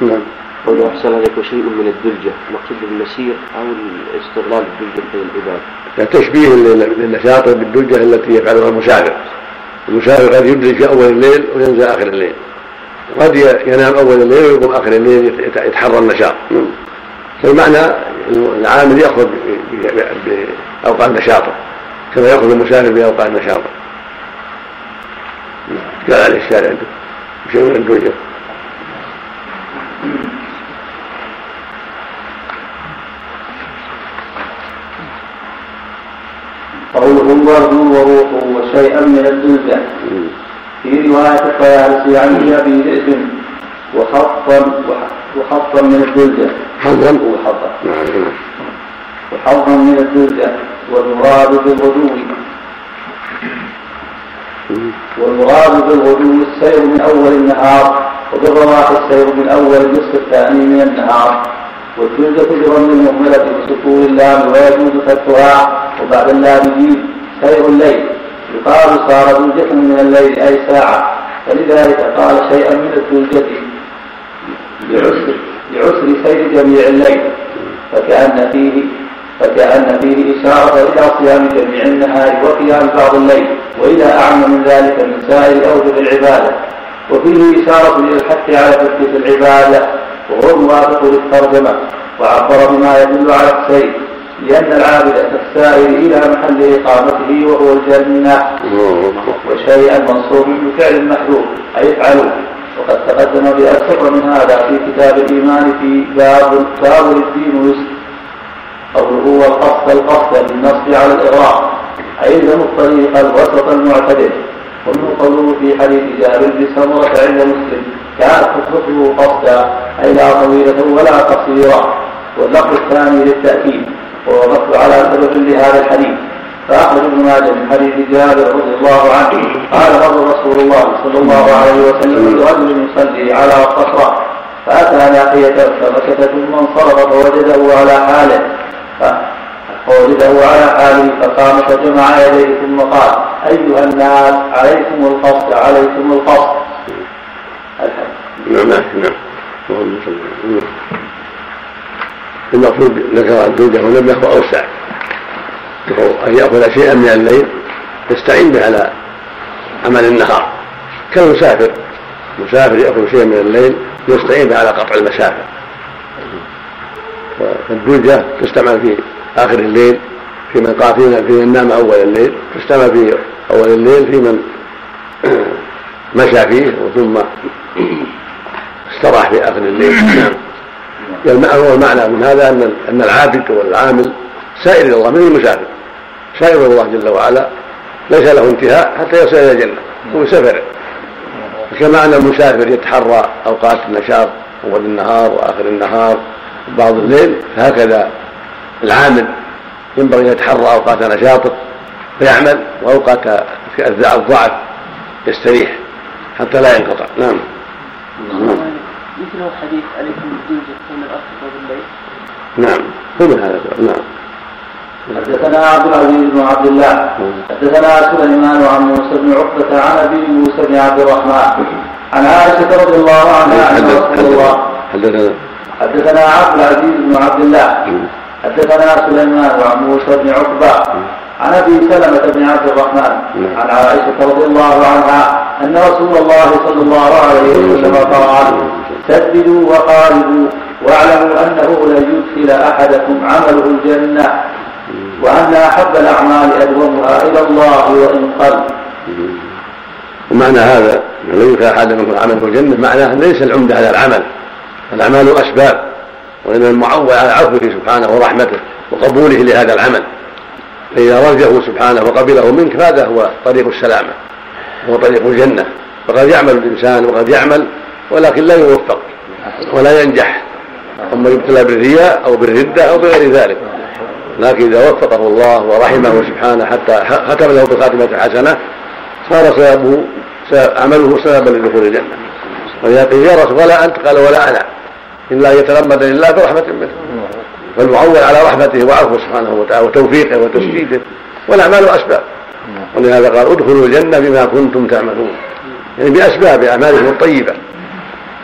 نعم قول أحسن عليك شيء من الدلجة مقصود بالمسير أو الاستغلال بالدلجة في العباد. يعني تشبيه للنشاط بالدلجة التي يفعلها المسافر المسافر قد يدرك في أول الليل وينزل آخر الليل. قد ينام أول الليل ويقوم آخر الليل يتحرى النشاط. فالمعنى العامل يأخذ بأوقات نشاطه كما يأخذ المسافر بأوقات نشاطه. قال عليه الشارع عنده شيء من الدنيا قوله برد وروح وشيئا من الدلجة في رواية الطيالسي عن أبي ذئب وخطا وخطا من الدلجة حظا؟ وحظا وحظا من الدلجة والمراد بالغدو. والمراد بالغدو السير من أول النهار وبالرواح السير من أول النصف الثاني من النهار. والجلدة بضم المهملة بسكون اللام ويجوز فتحها وبعد اللام جيم سير الليل. يقال صار دلجة من الليل أي ساعة فلذلك قال شيئا من الدلجة لعسر لعسر سير جميع الليل فكأن فيه فكأن فيه إشارة إلى صيام جميع النهار وقيام بعض الليل وإلى أعم من ذلك من سائر أوجه العبادة. وفيه إشارة إلى الحث على تثبيت العبادة وهو موافق للترجمة. وعبر بما يدل على السير لأن العابد كالسائر إلى محل إقامته وهو الجنة. وشيئا منصوب بفعل محذوف أي افعلوا وقد تقدم بأكثر من هذا في كتاب الإيمان في باب باب الدين يسر قوله والقصد القصد بالنصب على الإغراق. أي الزم الطريق الوسط المعتدل. ومن قوله في حديث جابر بن سمرة عند مسلم. كانت خطبته قصدا أي لا طويلة ولا قصيرة. واللفظ الثاني للتأكيد ووقفت على سبب لهذا الحديث. فأخرج ابن ماجه من حديث جابر رضي الله عنه. قال مر رسول الله صلى الله عليه وسلم برجل يصلي على قصرة. فأتى ناحية فمكث ثم انصرف فوجده على حاله. فوجده على حاله فقام فجمع يديه ثم قال أيها الناس عليكم القصد عليكم القصد نعم نعم. المقصود ذكر الزوجة ولم يكن أوسع. أن يأخذ شيئا من الليل يستعين به على عمل النهار. كالمسافر مسافر يأخذ شيئا من الليل يستعين به على قطع المسافة فالدجة تستعمل في آخر الليل في من قاتل في من نام أول الليل تستعمل في أول الليل في من <clears throat> مشى فيه ثم استراح في آخر الليل. <clears throat> نعم. هو المعنى من هذا أن أن العابد والعامل سائر إلى الله من المسافر؟ سائر إلى الله جل وعلا. ليس له انتهاء حتى يصل إلى الجنة. هو سفر كما أن المسافر يتحرى أوقات النشاط اول النهار وآخر النهار. بعض الليل فهكذا العامل ينبغي أن يتحرى أوقات نشاطه فيعمل وأوقات الضعف يستريح حتى لا ينقطع. نعم. مثله حديث عليكم بالدوجة كون الأرض بالليل نعم. هو من هذا. نعم. حدثنا عبد العزيز بن عبد الله. حدثنا سليمان عن موسى بن عقبة عن أبي موسى بن عبد الرحمن. عن عائشة رضي الله عنها ان رسول الله. حدثنا حدثنا عبد العزيز بن عبد الله حدثنا سليمان عن موسى بن عقبة عن أبي سلمة بن عبد الرحمن عن عائشة رضي الله عنها أن رسول الله صلى الله عليه وسلم قال سددوا وقاربوا واعلموا أنه لن يدخل أحدكم عمله الجنة وأن أحب الأعمال أدومها إلى الله وإن قل. ومعنى هذا أنه لا يدخل أحد منكم عمله الجنة معناه أن ليس العمدة على العمل. الأعمال أسباب وإنما المعول على عفوه سبحانه ورحمته وقبوله لهذا العمل. فإذا رجه سبحانه وقبله منك فهذا هو طريق السلامة هو طريق الجنة. فقد يعمل الإنسان وقد يعمل ولكن لا يوفق ولا ينجح ثم يبتلى بالرياء أو بالردة أو بغير ذلك. لكن إذا وفقه الله ورحمه سبحانه حتى ختم له بخاتمة حسنة صار سببه عمله سببا لدخول الجنة. قيل يا رسول ولا أنت قال ولا أنا. إلا يتغمد لله برحمة منه. فالمعول على رحمته وعفوه سبحانه وتعالى وتوفيقه وتسديده والأعمال أسباب ولهذا قال ادخلوا الجنة بما كنتم تعملون. يعني بأسباب أعمالكم الطيبة.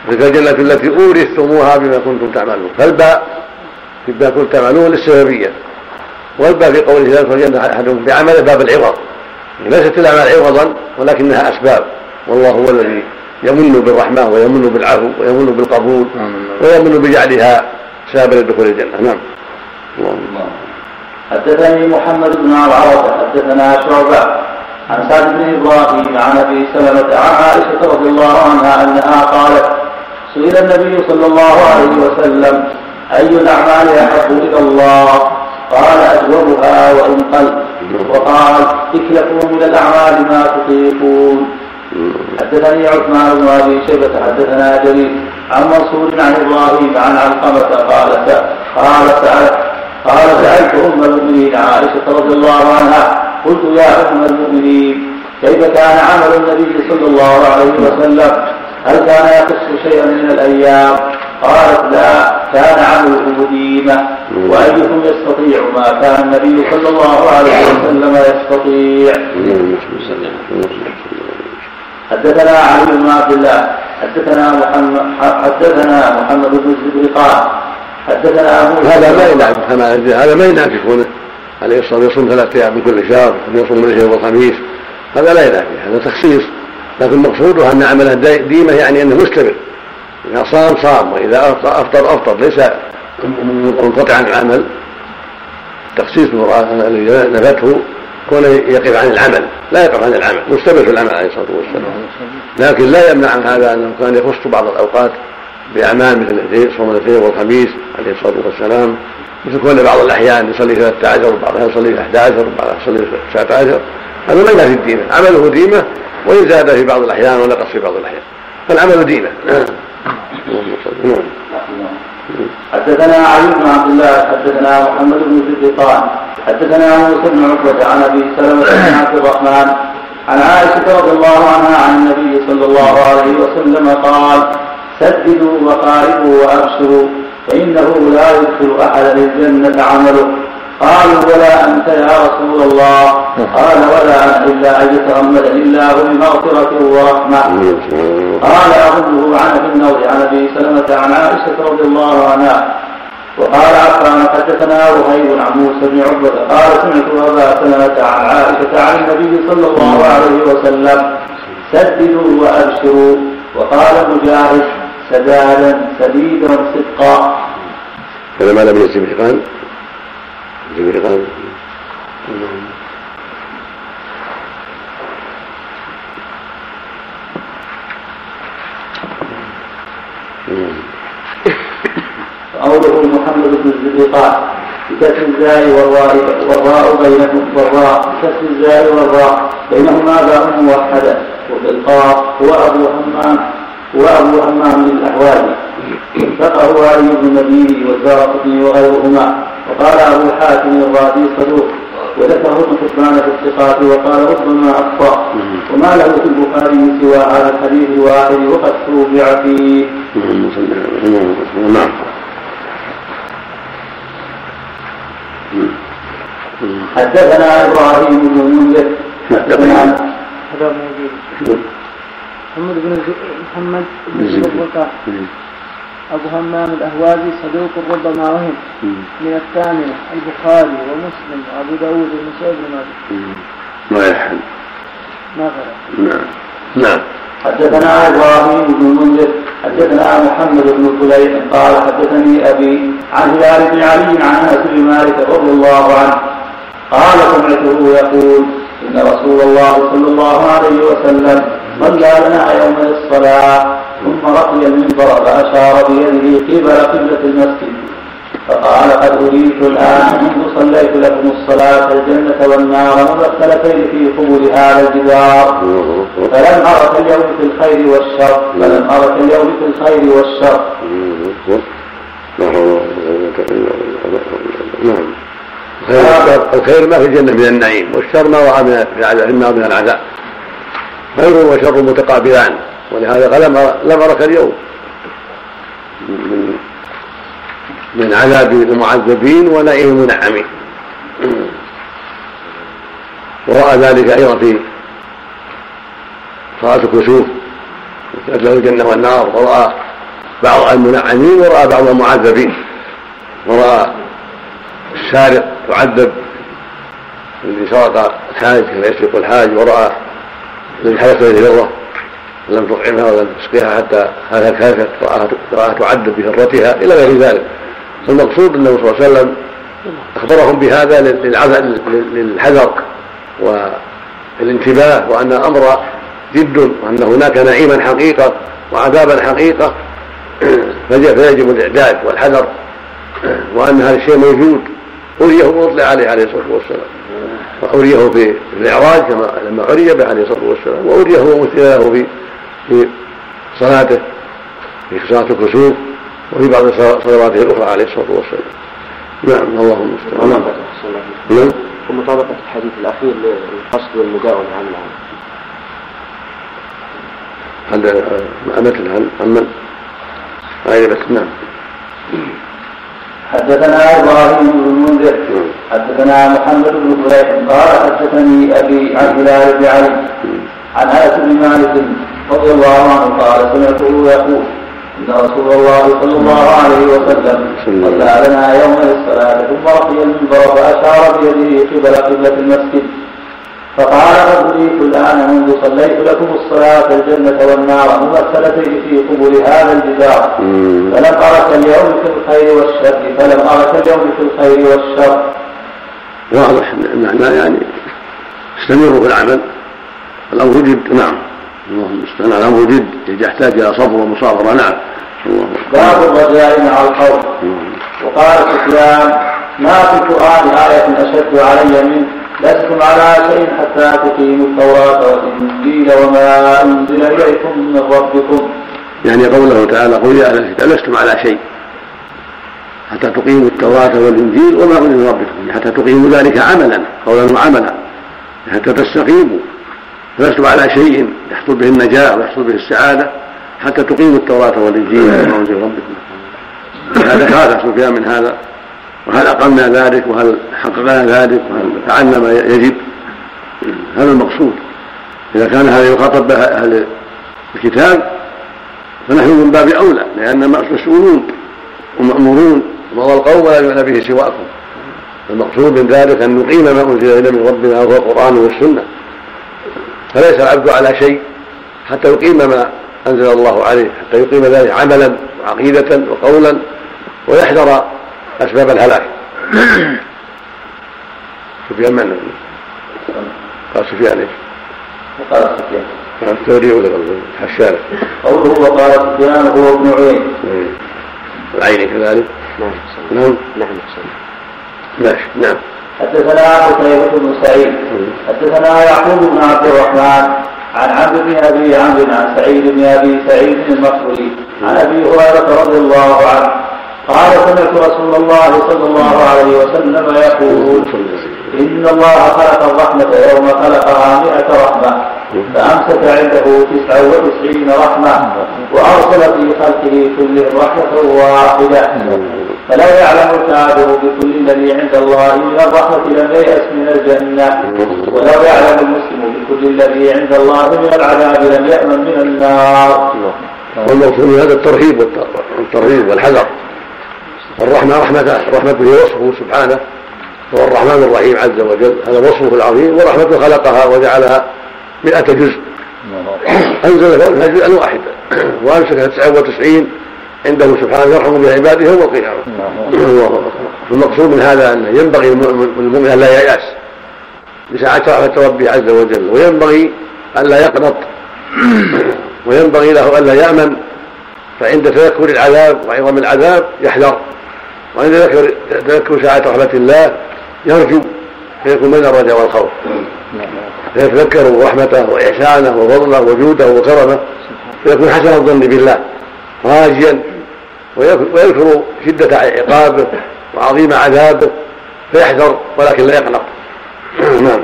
تلك الجنة التي أورثتموها بما كنتم تعملون. فالباء بما كنتم تعملون للسببية. والباب في قوله لا يدخل الجنة أحدهم بعمله باب العوض. ليست الأعمال عوضا ولكنها أسباب. والله هو الذي يمن بالرحمة ويمن بالعفو ويمن بالقبول ويمن بجعلها سببا لدخول الجنة. نعم. الله حدثني محمد بن عرعرة حدثنا شعبة عن سعد بن إبراهيم عن أبي سلمة عن عائشة رضي الله عنها أنها قالت سئل النبي صلى الله عليه وسلم أي الأعمال أحب إلى الله؟ قال أجوبها وإن قل وقال اكلفوا من الأعمال ما تطيقون. حدثني عثمان بن أبي شيبة حدثنا جرير عن منصور عن إبراهيم عن علقمة قال قال سألت قال سألت أم المؤمنين عائشة رضي الله عنها. قلت يا أم المؤمنين كيف كان عمل النبي صلى الله عليه وسلم؟ هل كان يخص شيئا من الأيام؟ قالت لا كان عمله ديمة وأيكم يستطيع ما كان النبي صلى الله عليه وسلم يستطيع؟ حدثنا علي بن عبد الله حدثنا محمد حدثنا محمد بن الزبير قال حدثنا أبو هذا ما ينعكس كما هذا ما ينعكس كونه عليه الصلاة والسلام يصوم ثلاثة أيام من كل شهر يصوم من الاثنين والخميس هذا لا ينافي هذا تخصيص. لكن مقصوده أن عمله ديمة يعني أنه مستمر. إذا صام صام. وإذا افطر افطر ليس منقطعا عن العمل. تخصيص الذي نفته. كونه يقف عن العمل لا يقف عن العمل مستمر في العمل عليه الصلاة والسلام. لكن لا يمنع عن هذا أنه كان يخص بعض الأوقات باعمال مثل صوم الاثنين والخميس عليه الصلاة والسلام. مثل كون بعض الأحيان يصلي 13 وبعضها يصلي 11 وبعضها يصلي 19 هذا ما في الديمه عمله ديمة وإن زاد في بعض الأحيان ونقص في بعض الأحيان. فالعمل ديمة. نعم. حدثنا علي بن عبد الله حدثنا محمد بن زبيطان حدثنا موسى بن عقبة عن أبي سلمة بن عبد الرحمن عن عائشة رضي الله عنها عن النبي صلى الله عليه وسلم قال سددوا وقاربوا وأبشروا فإنه لا يدخل احدا الجنة عمله. قالوا ولا أنت يا رسول الله. قال ولا أنا إلا أن يتغمدني الله بمغفرة ورحمة. قال أظنه عن أبي النضر عن أبي سلمة عن عائشة رضي الله عنها. وقال عفان حدثنا وهيب عن موسى بن عقبة. قال سمعت أبا سلمة عن عائشة عن النبي صلى الله عليه وسلم. سددوا وأبشروا. وقال مجاهد سدادا سديدا صدقا. هذا ما لم يجب جميع قوله محمد بن الزبيقات بكسر الزاي والراء والراء بينهم والراء بكسر الزاي والراء بينهما باء موحدة وبالقاف هو أبو حمام هو أبو حمام الأحوالي وثقه علي بن المديني والدارقطني وغيرهما. وقال أبو حاتم الرازي صدوق وذكره ابن حبان في الثقات وقال ربما أخطأ وما له في البخاري سوى هذا الحديث الواحد وقد توبع فيه. نعم. حدثنا إبراهيم بن المنذر حدثنا. هذا موجود محمد بن محمد بن أبو همام الأهوازي صدوق ربما وهم. من الثامنة البخاري ومسلم وأبو داود والنسائي بن ماجه. ما يحل. ما غلط نعم. نعم. حدثنا إبراهيم بن المنذر حدثنا محمد بن فليح قال حدثني أبي عن هلال بن علي عن أنس بن مالك رضي الله عنه. قال سمعته يقول إن رسول الله صلى الله عليه وسلم صلى لنا يوم الصلاة ثم رقي المنبر فاشار بيده قبل قبلة المسجد. فقال قد أريت الآن منذ صليت لكم الصلاة الجنة والنار ممثلتين في قبول هذا الجدار. فلم أرك اليوم في الخير والشر فلم أرك اليوم في الخير والشر. الخير ما في الجنة من النعيم والشر ما وقع من النار من العذاب. خير وشر متقابلان. ولهذا قال لم أرك اليوم. من من عذاب المعذبين ونعيم المنعمين ورأى ذلك أيضا في صلاة الكسوف. له الجنة والنار. ورأى بعض المنعمين ورأى بعض المعذبين. ورأى السارق يعذب. الذي سرق الحاج كما يسرق الحاج. ورأى الذي حدث له فضة لم تطعمها ولم تسقيها حتى هلكت رآها تعذب بهرتها إلى غير ذلك. المقصود أنه صلى الله عليه وسلم أخبرهم بهذا للحذر والانتباه وأن الأمر جد وأن هناك نعيما حقيقة وعذابا حقيقة. <clears throat> فيجب الإعداد والحذر وأن هذا الشيء موجود. أريه وأطلع عليه عليه الصلاة والسلام. وأريه في الإعراج كما لما عري به عليه الصلاة والسلام. وأريه ومثل له في في صلاته في صلاة الكسوف وفي بعض صلواته الأخرى عليه الصلاة والسلام. نعم اللهم المستعان. نعم نعم. ومطابقة الحديث الأخير للقصد والمداومه عن هذا مثل عن من؟ غير بس نعم. حدثنا إبراهيم بن المنذر حدثنا محمد بن فليح قال حدثني أبي عن هلال بن علي. عن أنس بن مالك رضي الله عنه قال سمعته يقول إن رسول الله صلى الله عليه وسلم صلى لنا يوم الصلاة ثم رقي المنبر فاشار بيده قبل قبلة المسجد. فقال قد اريت الآن منذ صليت لكم الصلاة الجنة والنار ممثلتين في قبول هذا الجدار. فلم أرك اليوم في الخير والشر فلم أرك اليوم في الخير والشر. واضح. المعنى يعني استمروا في العمل. الأمر جد. نعم. اللهم المستعان الامر جد يحتاج إلى صبر ومصابرة. نعم. باب الرجاء مع القول وقال سفيان ما في القرآن آية أشد علي من لستم على شيء حتى تقيموا التوراة والإنجيل وما أنزل إليكم من ربكم. يعني قوله تعالى قل يا أهل الكتاب لستم على شيء حتى تقيموا التوراة والإنجيل وما أنزل من ربكم. حتى تقيموا ذلك عملا قولا وعملا حتى تستقيموا. فلستم على شيء يحصل به النجاة ويحصل به السعادة حتى تقيموا التوراة والإنجيل. وما أنزل ربكم هذا خاف سفيان من هذا. وهل أقمنا ذلك؟ وهل حققنا ذلك؟ وهل فعلنا ما يجب؟ هذا المقصود. إذا كان هذا يخاطب به أهل الكتاب فنحن من باب أولى لأن مسؤولون ومأمورون. ومضى القوم ولا يعنى به سواكم. المقصود من ذلك أن نقيم ما أنزل إلينا من ربنا وهو القرآن والسنة. فليس العبد على شيء حتى يقيم ما أنزل الله عليه حتى يقيم ذلك عملا وعقيدة وقولا ويحذر أسباب الهلاك. <coughs> سفيان من قال سفيان إيش؟ قال سفيان. التوريع ولا الشارع قوله وقال سفيان هو ابن عين. العين كذلك؟ نعم نعم. نعم. ماشي نعم. حدثنا قتيبة بن سعيد حدثنا يعقوب بن عبد الرحمن عن عبد بن أبي عمرو عن سعيد بن أبي سعيد المقبولي عن أبي هريرة رضي الله عنه قال سمعت رسول الله صلى الله عليه وسلم يقول إن الله خلق الرحمة يوم خلقها مئة رحمة فأمسك عنده تسعة وتسعين رحمة وأرسل في خلقه كلهم رحمة واحدة. فلا يعلم الكافر بكل الذي عند الله من الرحمة لم ييأس من الجنة ولو يعلم المسلم بكل الذي عند الله من العذاب لم يأمن من النار. والمقصود من هذا الترهيب والترهيب والحذر. الرحمة رحمة رحمته وصفه سبحانه. هو الرحمن الرحيم عز وجل. هذا وصفه العظيم ورحمته خلقها وجعلها مئة جزء. أنزل فوقها جزءا واحدا. وأمسك 99 عنده سبحانه يرحم بها عباده يوم القيامة. المقصود من هذا أن ينبغي للمؤمن أن لا ييأس. لساعة رحمة ربه عز وجل وينبغي أن لا يقنط. وينبغي له أن لا يأمن. فعند تذكر العذاب وعظم العذاب يحذر. وعند تذكر ساعة رحمة الله يرجو فيكون بين الرجاء والخوف. فيتذكر رحمته وإحسانه وفضله وجوده وكرمه فيكون حسن الظن بالله راجيا ويذكر شدة عقابه وعظيم عذابه فيحذر ولكن لا يقنط <clears throat> نعم.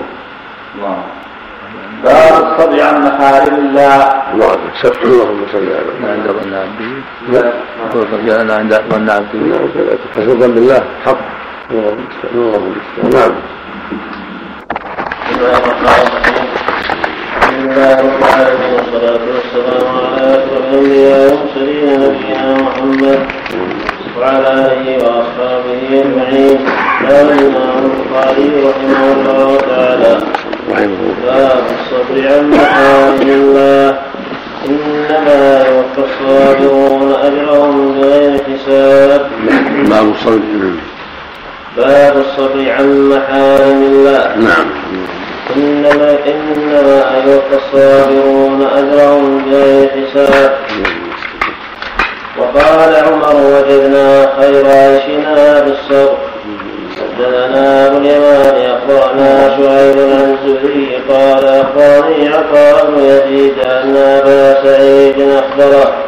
باب الصبر عن محارم الله اللهم صل على عند ظن عبدي. عند ظن عبدي. نعم. حسن الظن بالله. حق. نعم بسم الله الرحمن الرحيم الحمد لله رب العالمين والصلاة والسلام على أشرف الأنبياء والمرسلين نبينا محمد وعلى آله وأصحابه أجمعين قال الإمام البخاري رحمه الله تعالى باب الصبر عن محارم الله إنما يوفى الصابرون أجرهم بغير حساب باب الصبر باب الصبر عن محارم الله نعم. إنما إنما يوفى الصابرون أجرهم بغير حساب وقال عمر وجدنا خير عيشنا بالصبر. حدثنا ابو اليمان أخبرنا شعيب عن الزهري قال أخبرني عطاء بن يزيد أن أبا سعيد أخبره.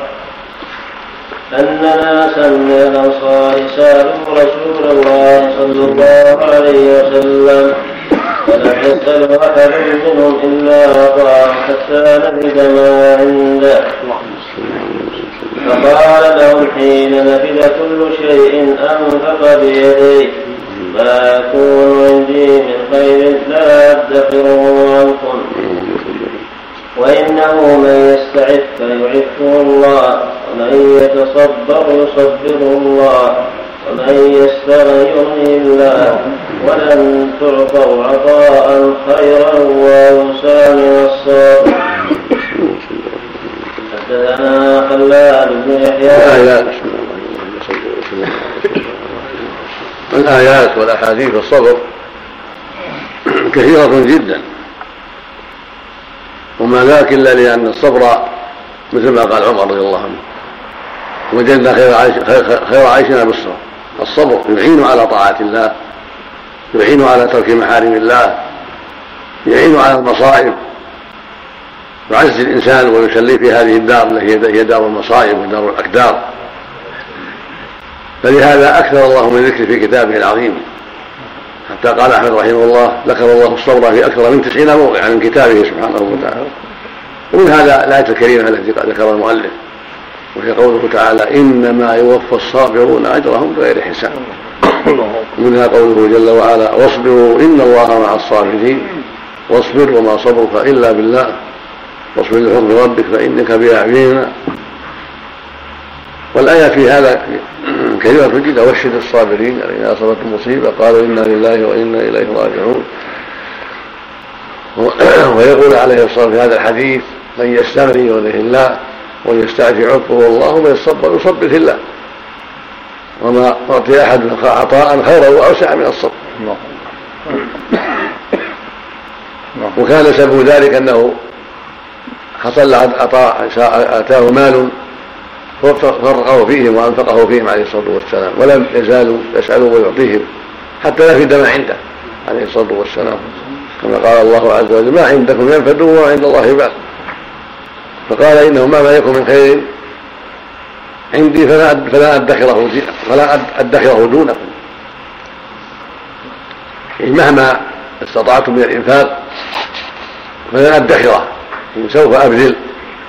ان ناسا من الانصار سالوا رسول الله صلى الله عليه وسلم. فلم يسأل أحد منهم إلا أعطاه حتى نفد ما عنده. فقال لهم حين نفد كل شيء أنفق بيديه ما يكون عندي من خير لا أدخره عنكم وإنه من يستعف فيعفه الله. ومن يتصبر يصبره الله ومن يستغن يغني الله. ولن تعطوا عطاء خيرا وأوسى من الصبر حدثنا خلاد بن يحيى. الآيات. والأحاديث الصبر كثيرة جدا. وما ذاك إلا لأن الصبر مثل ما قال عمر رضي الله عنه. وجدنا خير, عيش خير عيشنا بالصبر. الصبر يعين على طاعة الله يعين على ترك محارم الله يعين على المصائب. يعز الإنسان ويسليه في هذه الدار التي هي دار المصائب ودار الأكدار فلهذا أكثر الله من ذكر في كتابه العظيم. حتى قال أحمد رحمه الله ذكر الله الصبر في أكثر من تسعين موضعا من كتابه سبحانه وتعالى. ومن هذا الآية الكريمة التي ذكرها المؤلف. وهي قوله تعالى إنما يوفى الصابرون أجرهم بغير حساب. منها قوله جل وعلا واصبروا إن الله مع الصابرين. واصبر وما صبرك إلا بالله. واصبر لحكم ربك فإنك بأعيننا. والآية في هذا كلمة جدا وشد الصابرين يعني إذا أصابتهم مصيبة. قالوا إنا لله وإنا إليه راجعون. ويقول عليه الصلاة والسلام في هذا الحديث من يستغني يغنيه الله ويستعفي عفوه الله ومن يصبر في الله وما أعطي أحد عطاء خيرا وأوسع من الصبر. وكان سبب ذلك أنه حصل أتاه مال فرقه فيهم وأنفقه فيهم عليه الصلاة والسلام ولم يزالوا يسالوا ويعطيهم حتى نفد ما عنده عليه الصلاة والسلام. كما قال الله عز وجل ما عندكم ينفد وما عند الله باق فقال إنه ما يكن من خير عندي فلا فلا أدخره فلا أدخره دونكم يعني مهما استطعتم من الإنفاق فلن أدخره سوف أبذل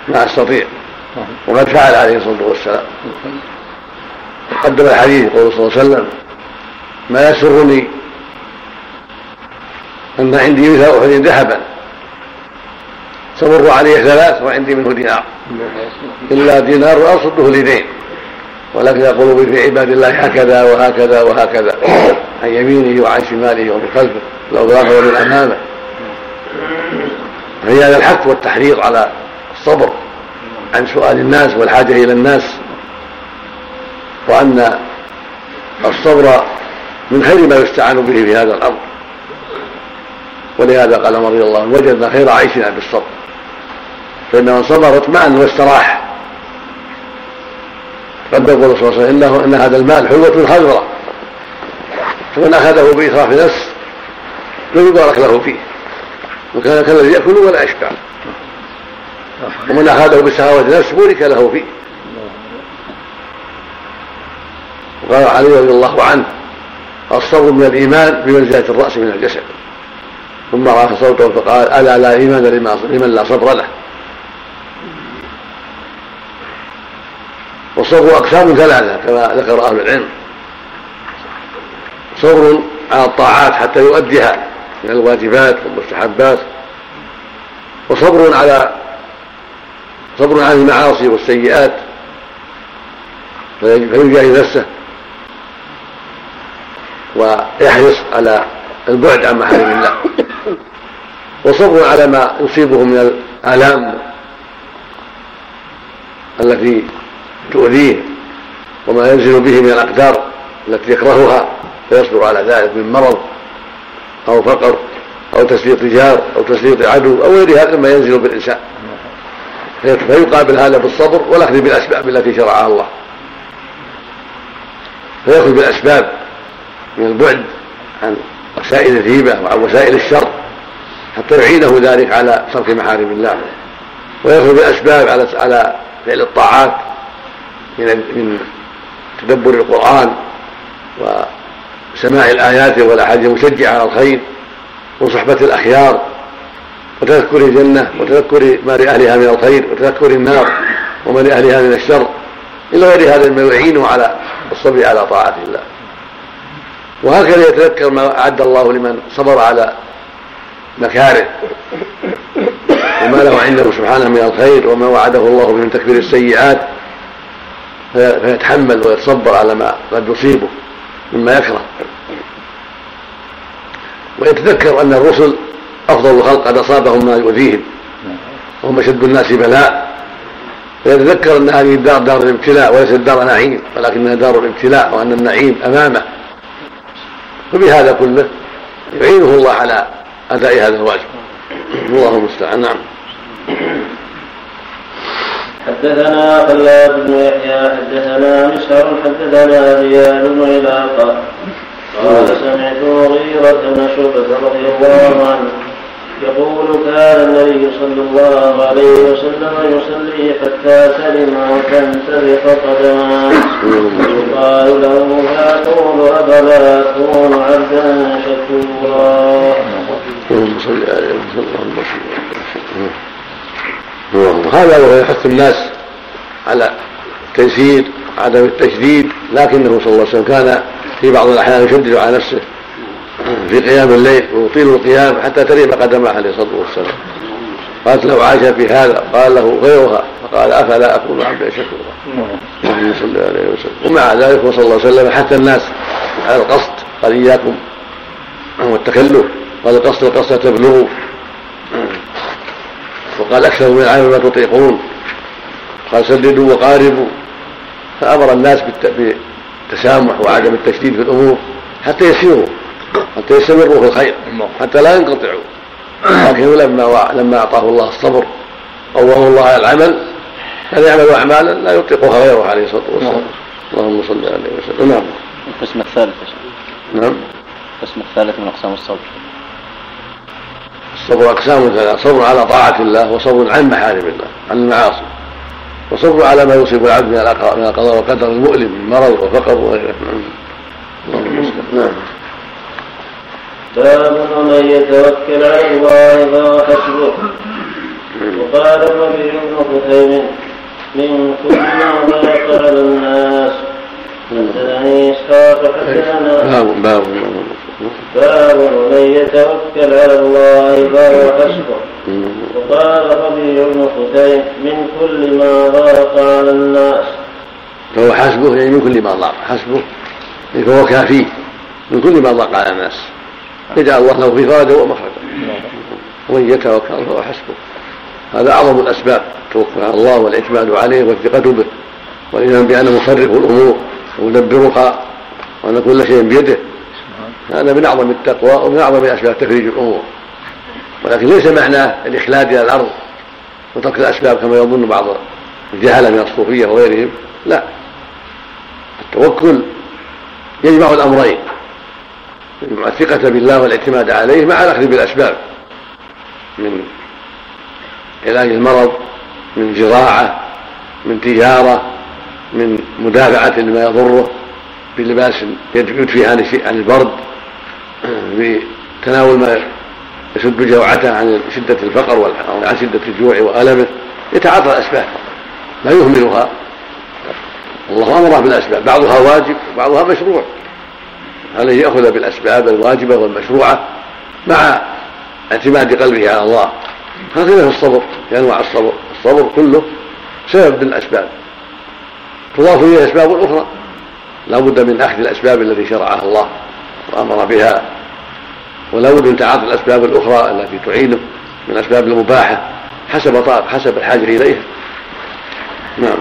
ما أستطيع. وقد فعل عليه الصلاة والسلام. قدم الحديث يقول صلى الله عليه وسلم ما يسرني أن عندي مثل أحد ذهبا تمر عليه ثلاث وعندي منه دينار. إلا دينار اصده لدين. ولكن يقول في عباد الله هكذا وهكذا وهكذا. عن يمينه وعن شماله ومن خلفه. الاضلاف ومن امامه فهي هذا الحث والتحريض على الصبر عن سؤال الناس والحاجة إلى الناس. وأن الصبر من خير ما يستعان به في هذا الأمر. ولهذا قال رضي الله عنه وجدنا خير عيشنا بالصبر. فان من صبر اطمأن واستراح. قد يقول صلى الله عليه وسلم إن هذا المال حلوة خضراء. فمن أخذه باسراف نفس لم يبارك له فيه. وكان كالذي يأكل ولا يشبع. ومن أخذه بسخاوه نفس بورك له فيه. وقال علي رضي الله عنه الصبر من الإيمان بمنزلة الرأس من الجسد. ثم رفع صوته فقال ألا لا إيمان لمن لا صبر له. والصبر أقسام ثلاثة كما ذكر أهل العلم. صبر على الطاعات حتى يؤديها من الواجبات والمستحبات. وصبر على صبر عن المعاصي والسيئات. فيجاهد نفسه. ويحرص على البعد عن محارم الله. وصبر على ما يصيبه من الآلام التي تؤذيه وما ينزل به من الأقدار التي يكرهها فيصبر على ذلك من مرض أو فقر أو تسليط جار أو تسليط عدو أو غير هذا مما ينزل بالإنسان. فيقابل هذا بالصبر والأخذ بالأسباب التي شرعها الله. فيأخذ بالأسباب من البعد عن وسائل الهيبة وعن وسائل الشر حتى يعينه ذلك على صرف محارم الله. ويأخذ بالأسباب على على فعل الطاعات من من تدبر القرآن وسماع الآيات والأحاديث المشجعة على الخير وصحبة الأخيار وتذكر الجنة وتذكر ما لأهلها من الخير وتذكر النار وما لأهلها من الشر إلى غير هذا مما يعينه على الصبر على طاعة الله. وهكذا يتذكر ما أعد الله لمن صبر على مكاره وما له عنده سبحانه من الخير وما وعده الله من تكفير السيئات فيتحمل ويتصبر على ما قد يصيبه مما يكره. ويتذكر أن الرسل أفضل الخلق قد أصابهم ما يؤذيهم وهم أشد الناس بلاء. فيتذكر أن هذه الدار دار الابتلاء وليست دار نعيم ولكنها دار الابتلاء وأن النعيم أمامه. فبهذا كله يعينه الله على أداء هذا الواجب. الله المستعان. نعم. حدثنا خلاد بن يحيى حدثنا مسهر حدثنا زياد بن علاقة. قال سمعت مغيرة بن شعبة رضي الله عنه يقول كان النبي صلى الله عليه وسلم يصلي حتى سلم وتنتبه قدماه يقال له فيقول افلا اكون عبدا شكورا. اللهم صل على هذا وهو يحث الناس على التيسير عدم التشديد لكنه صلى الله عليه وسلم كان في بعض الأحيان يشدد على نفسه في قيام الليل ويطيل القيام حتى تريم قدمه عليه الصلاة والسلام. قالت له عائشه في هذا قال له غيرها. فقال أفلا أكون عبدا شكورا اللهم صل عليه وسلم. ومع ذلك صلى الله عليه وسلم حتى الناس على القصد قال إياكم والتكلف قال القصد القصد تبلغوا وقال أكثر من العمل ما تطيقون قال سددوا وقاربوا فأمر الناس بالتسامح وعدم التشديد في الأمور حتى يسيروا حتى يستمروا في الخير حتى لا ينقطعوا. لكنه لما لما أعطاه الله الصبر قوموا الله على العمل فليعملوا أعمالا لا يطيقها غيره عليه الصلاة والسلام. اللهم صل عليه وسلم. نعم. القسم الثالث نعم. القسم الثالث من أقسام الصبر. الصبر اقسام ثلاث صبر على طاعه الله وصبر عن محارم الله عن المعاصي وصبر على ما يصيب العبد من القضاء والقدر المؤلم من مرض وفقر وغيره نعم نعم باب ومن يتوكل على الله فهو حسبه وقال الربيع بن خثيم من كل ما ضاق على الناس حدثني اسحاق حدثنا باب باب باب ومن يتوكل على الله فهو حسبه وقال ربيع بن خثيم من كل ما ضاق على الناس. فهو حسبه يعني من كل ما ضاق. حسبه يعني فهو كافيه من كل ما ضاق على الناس. يجعل الله له فرجا ومخرجا ومن يتوكل فهو حسبه. هذا أعظم الأسباب. التوكل على الله والاعتماد عليه والثقة به. والايمان بانه مصرف الأمور ومدبرها وان كل شيء بيده. هذا من أعظم التقوى ومن أعظم اسباب تفريج الأمور. ولكن ليس معناه الإخلاد إلى الأرض وترك الأسباب كما يظن بعض الجهلة من الصوفية وغيرهم. لا. التوكل يجمع الأمرين. يجمع الثقة بالله والاعتماد عليه مع الأخذ بالأسباب. من علاج المرض من زراعة من تجارة من مدافعة لما يضره بلباس يدفي عن البرد بتناول ما يسد جوعته عن شدة الفقر وعن شدة الجوع وألمه يتعاطى الأسباب لا يهملها. الله أمره بالأسباب بعضها واجب وبعضها مشروع. عليه يأخذ بالأسباب الواجبة والمشروعة مع اعتماد قلبه على الله. هكذا في الصبر في أنواع الصبر. الصبر كله سبب من الأسباب تضاف إليه أسباب أخرى. لا بد من أخذ الأسباب التي شرعها الله. وأمر بها. ولا بد من تعاطي الأسباب الأخرى التي تعينه من الأسباب المباحة حسب طاق حسب الحاجة إليها. نعم.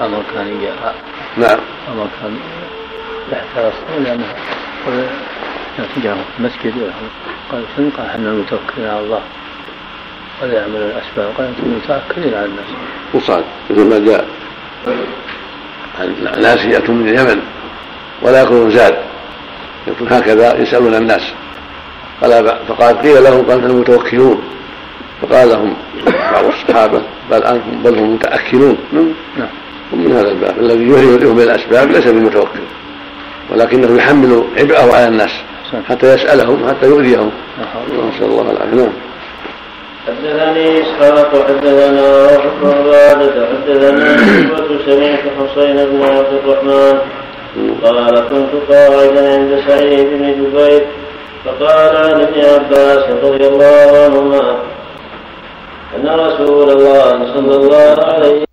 أمر كان نعم. أمر كان يحترس لأنه جاء المسجد. قال شنو؟ قال إحنا المتوكلين على الله؟ ولا يعمل الأسباب. قال أنتم متوكلين على الناس. وصال مثل ما جاء. عن ناس ياتون من اليمن. ولا ياكلون زاد. يقول هكذا يسألون الناس. قال فقال قيل لهم قال أنتم متوكلون. فقال لهم بعض الصحابة بل أنتم بل هم متأكلون. نعم. ومن هذا الباب. الذي يهرب من الأسباب ليس بمتوكل ولكنه يحمل عبئه على الناس حتى يسألهم حتى يؤذيهم. نسأل الله العافية. نعم. حدثني إسحاق حدثنا عبادة حدثنا سمعت حسين بن عبد الرحمن. قال كنت قاعدا عند سعيد بن جبير فقال عن ابن عباس رضي الله عنهما أن رسول الله صلى الله عليه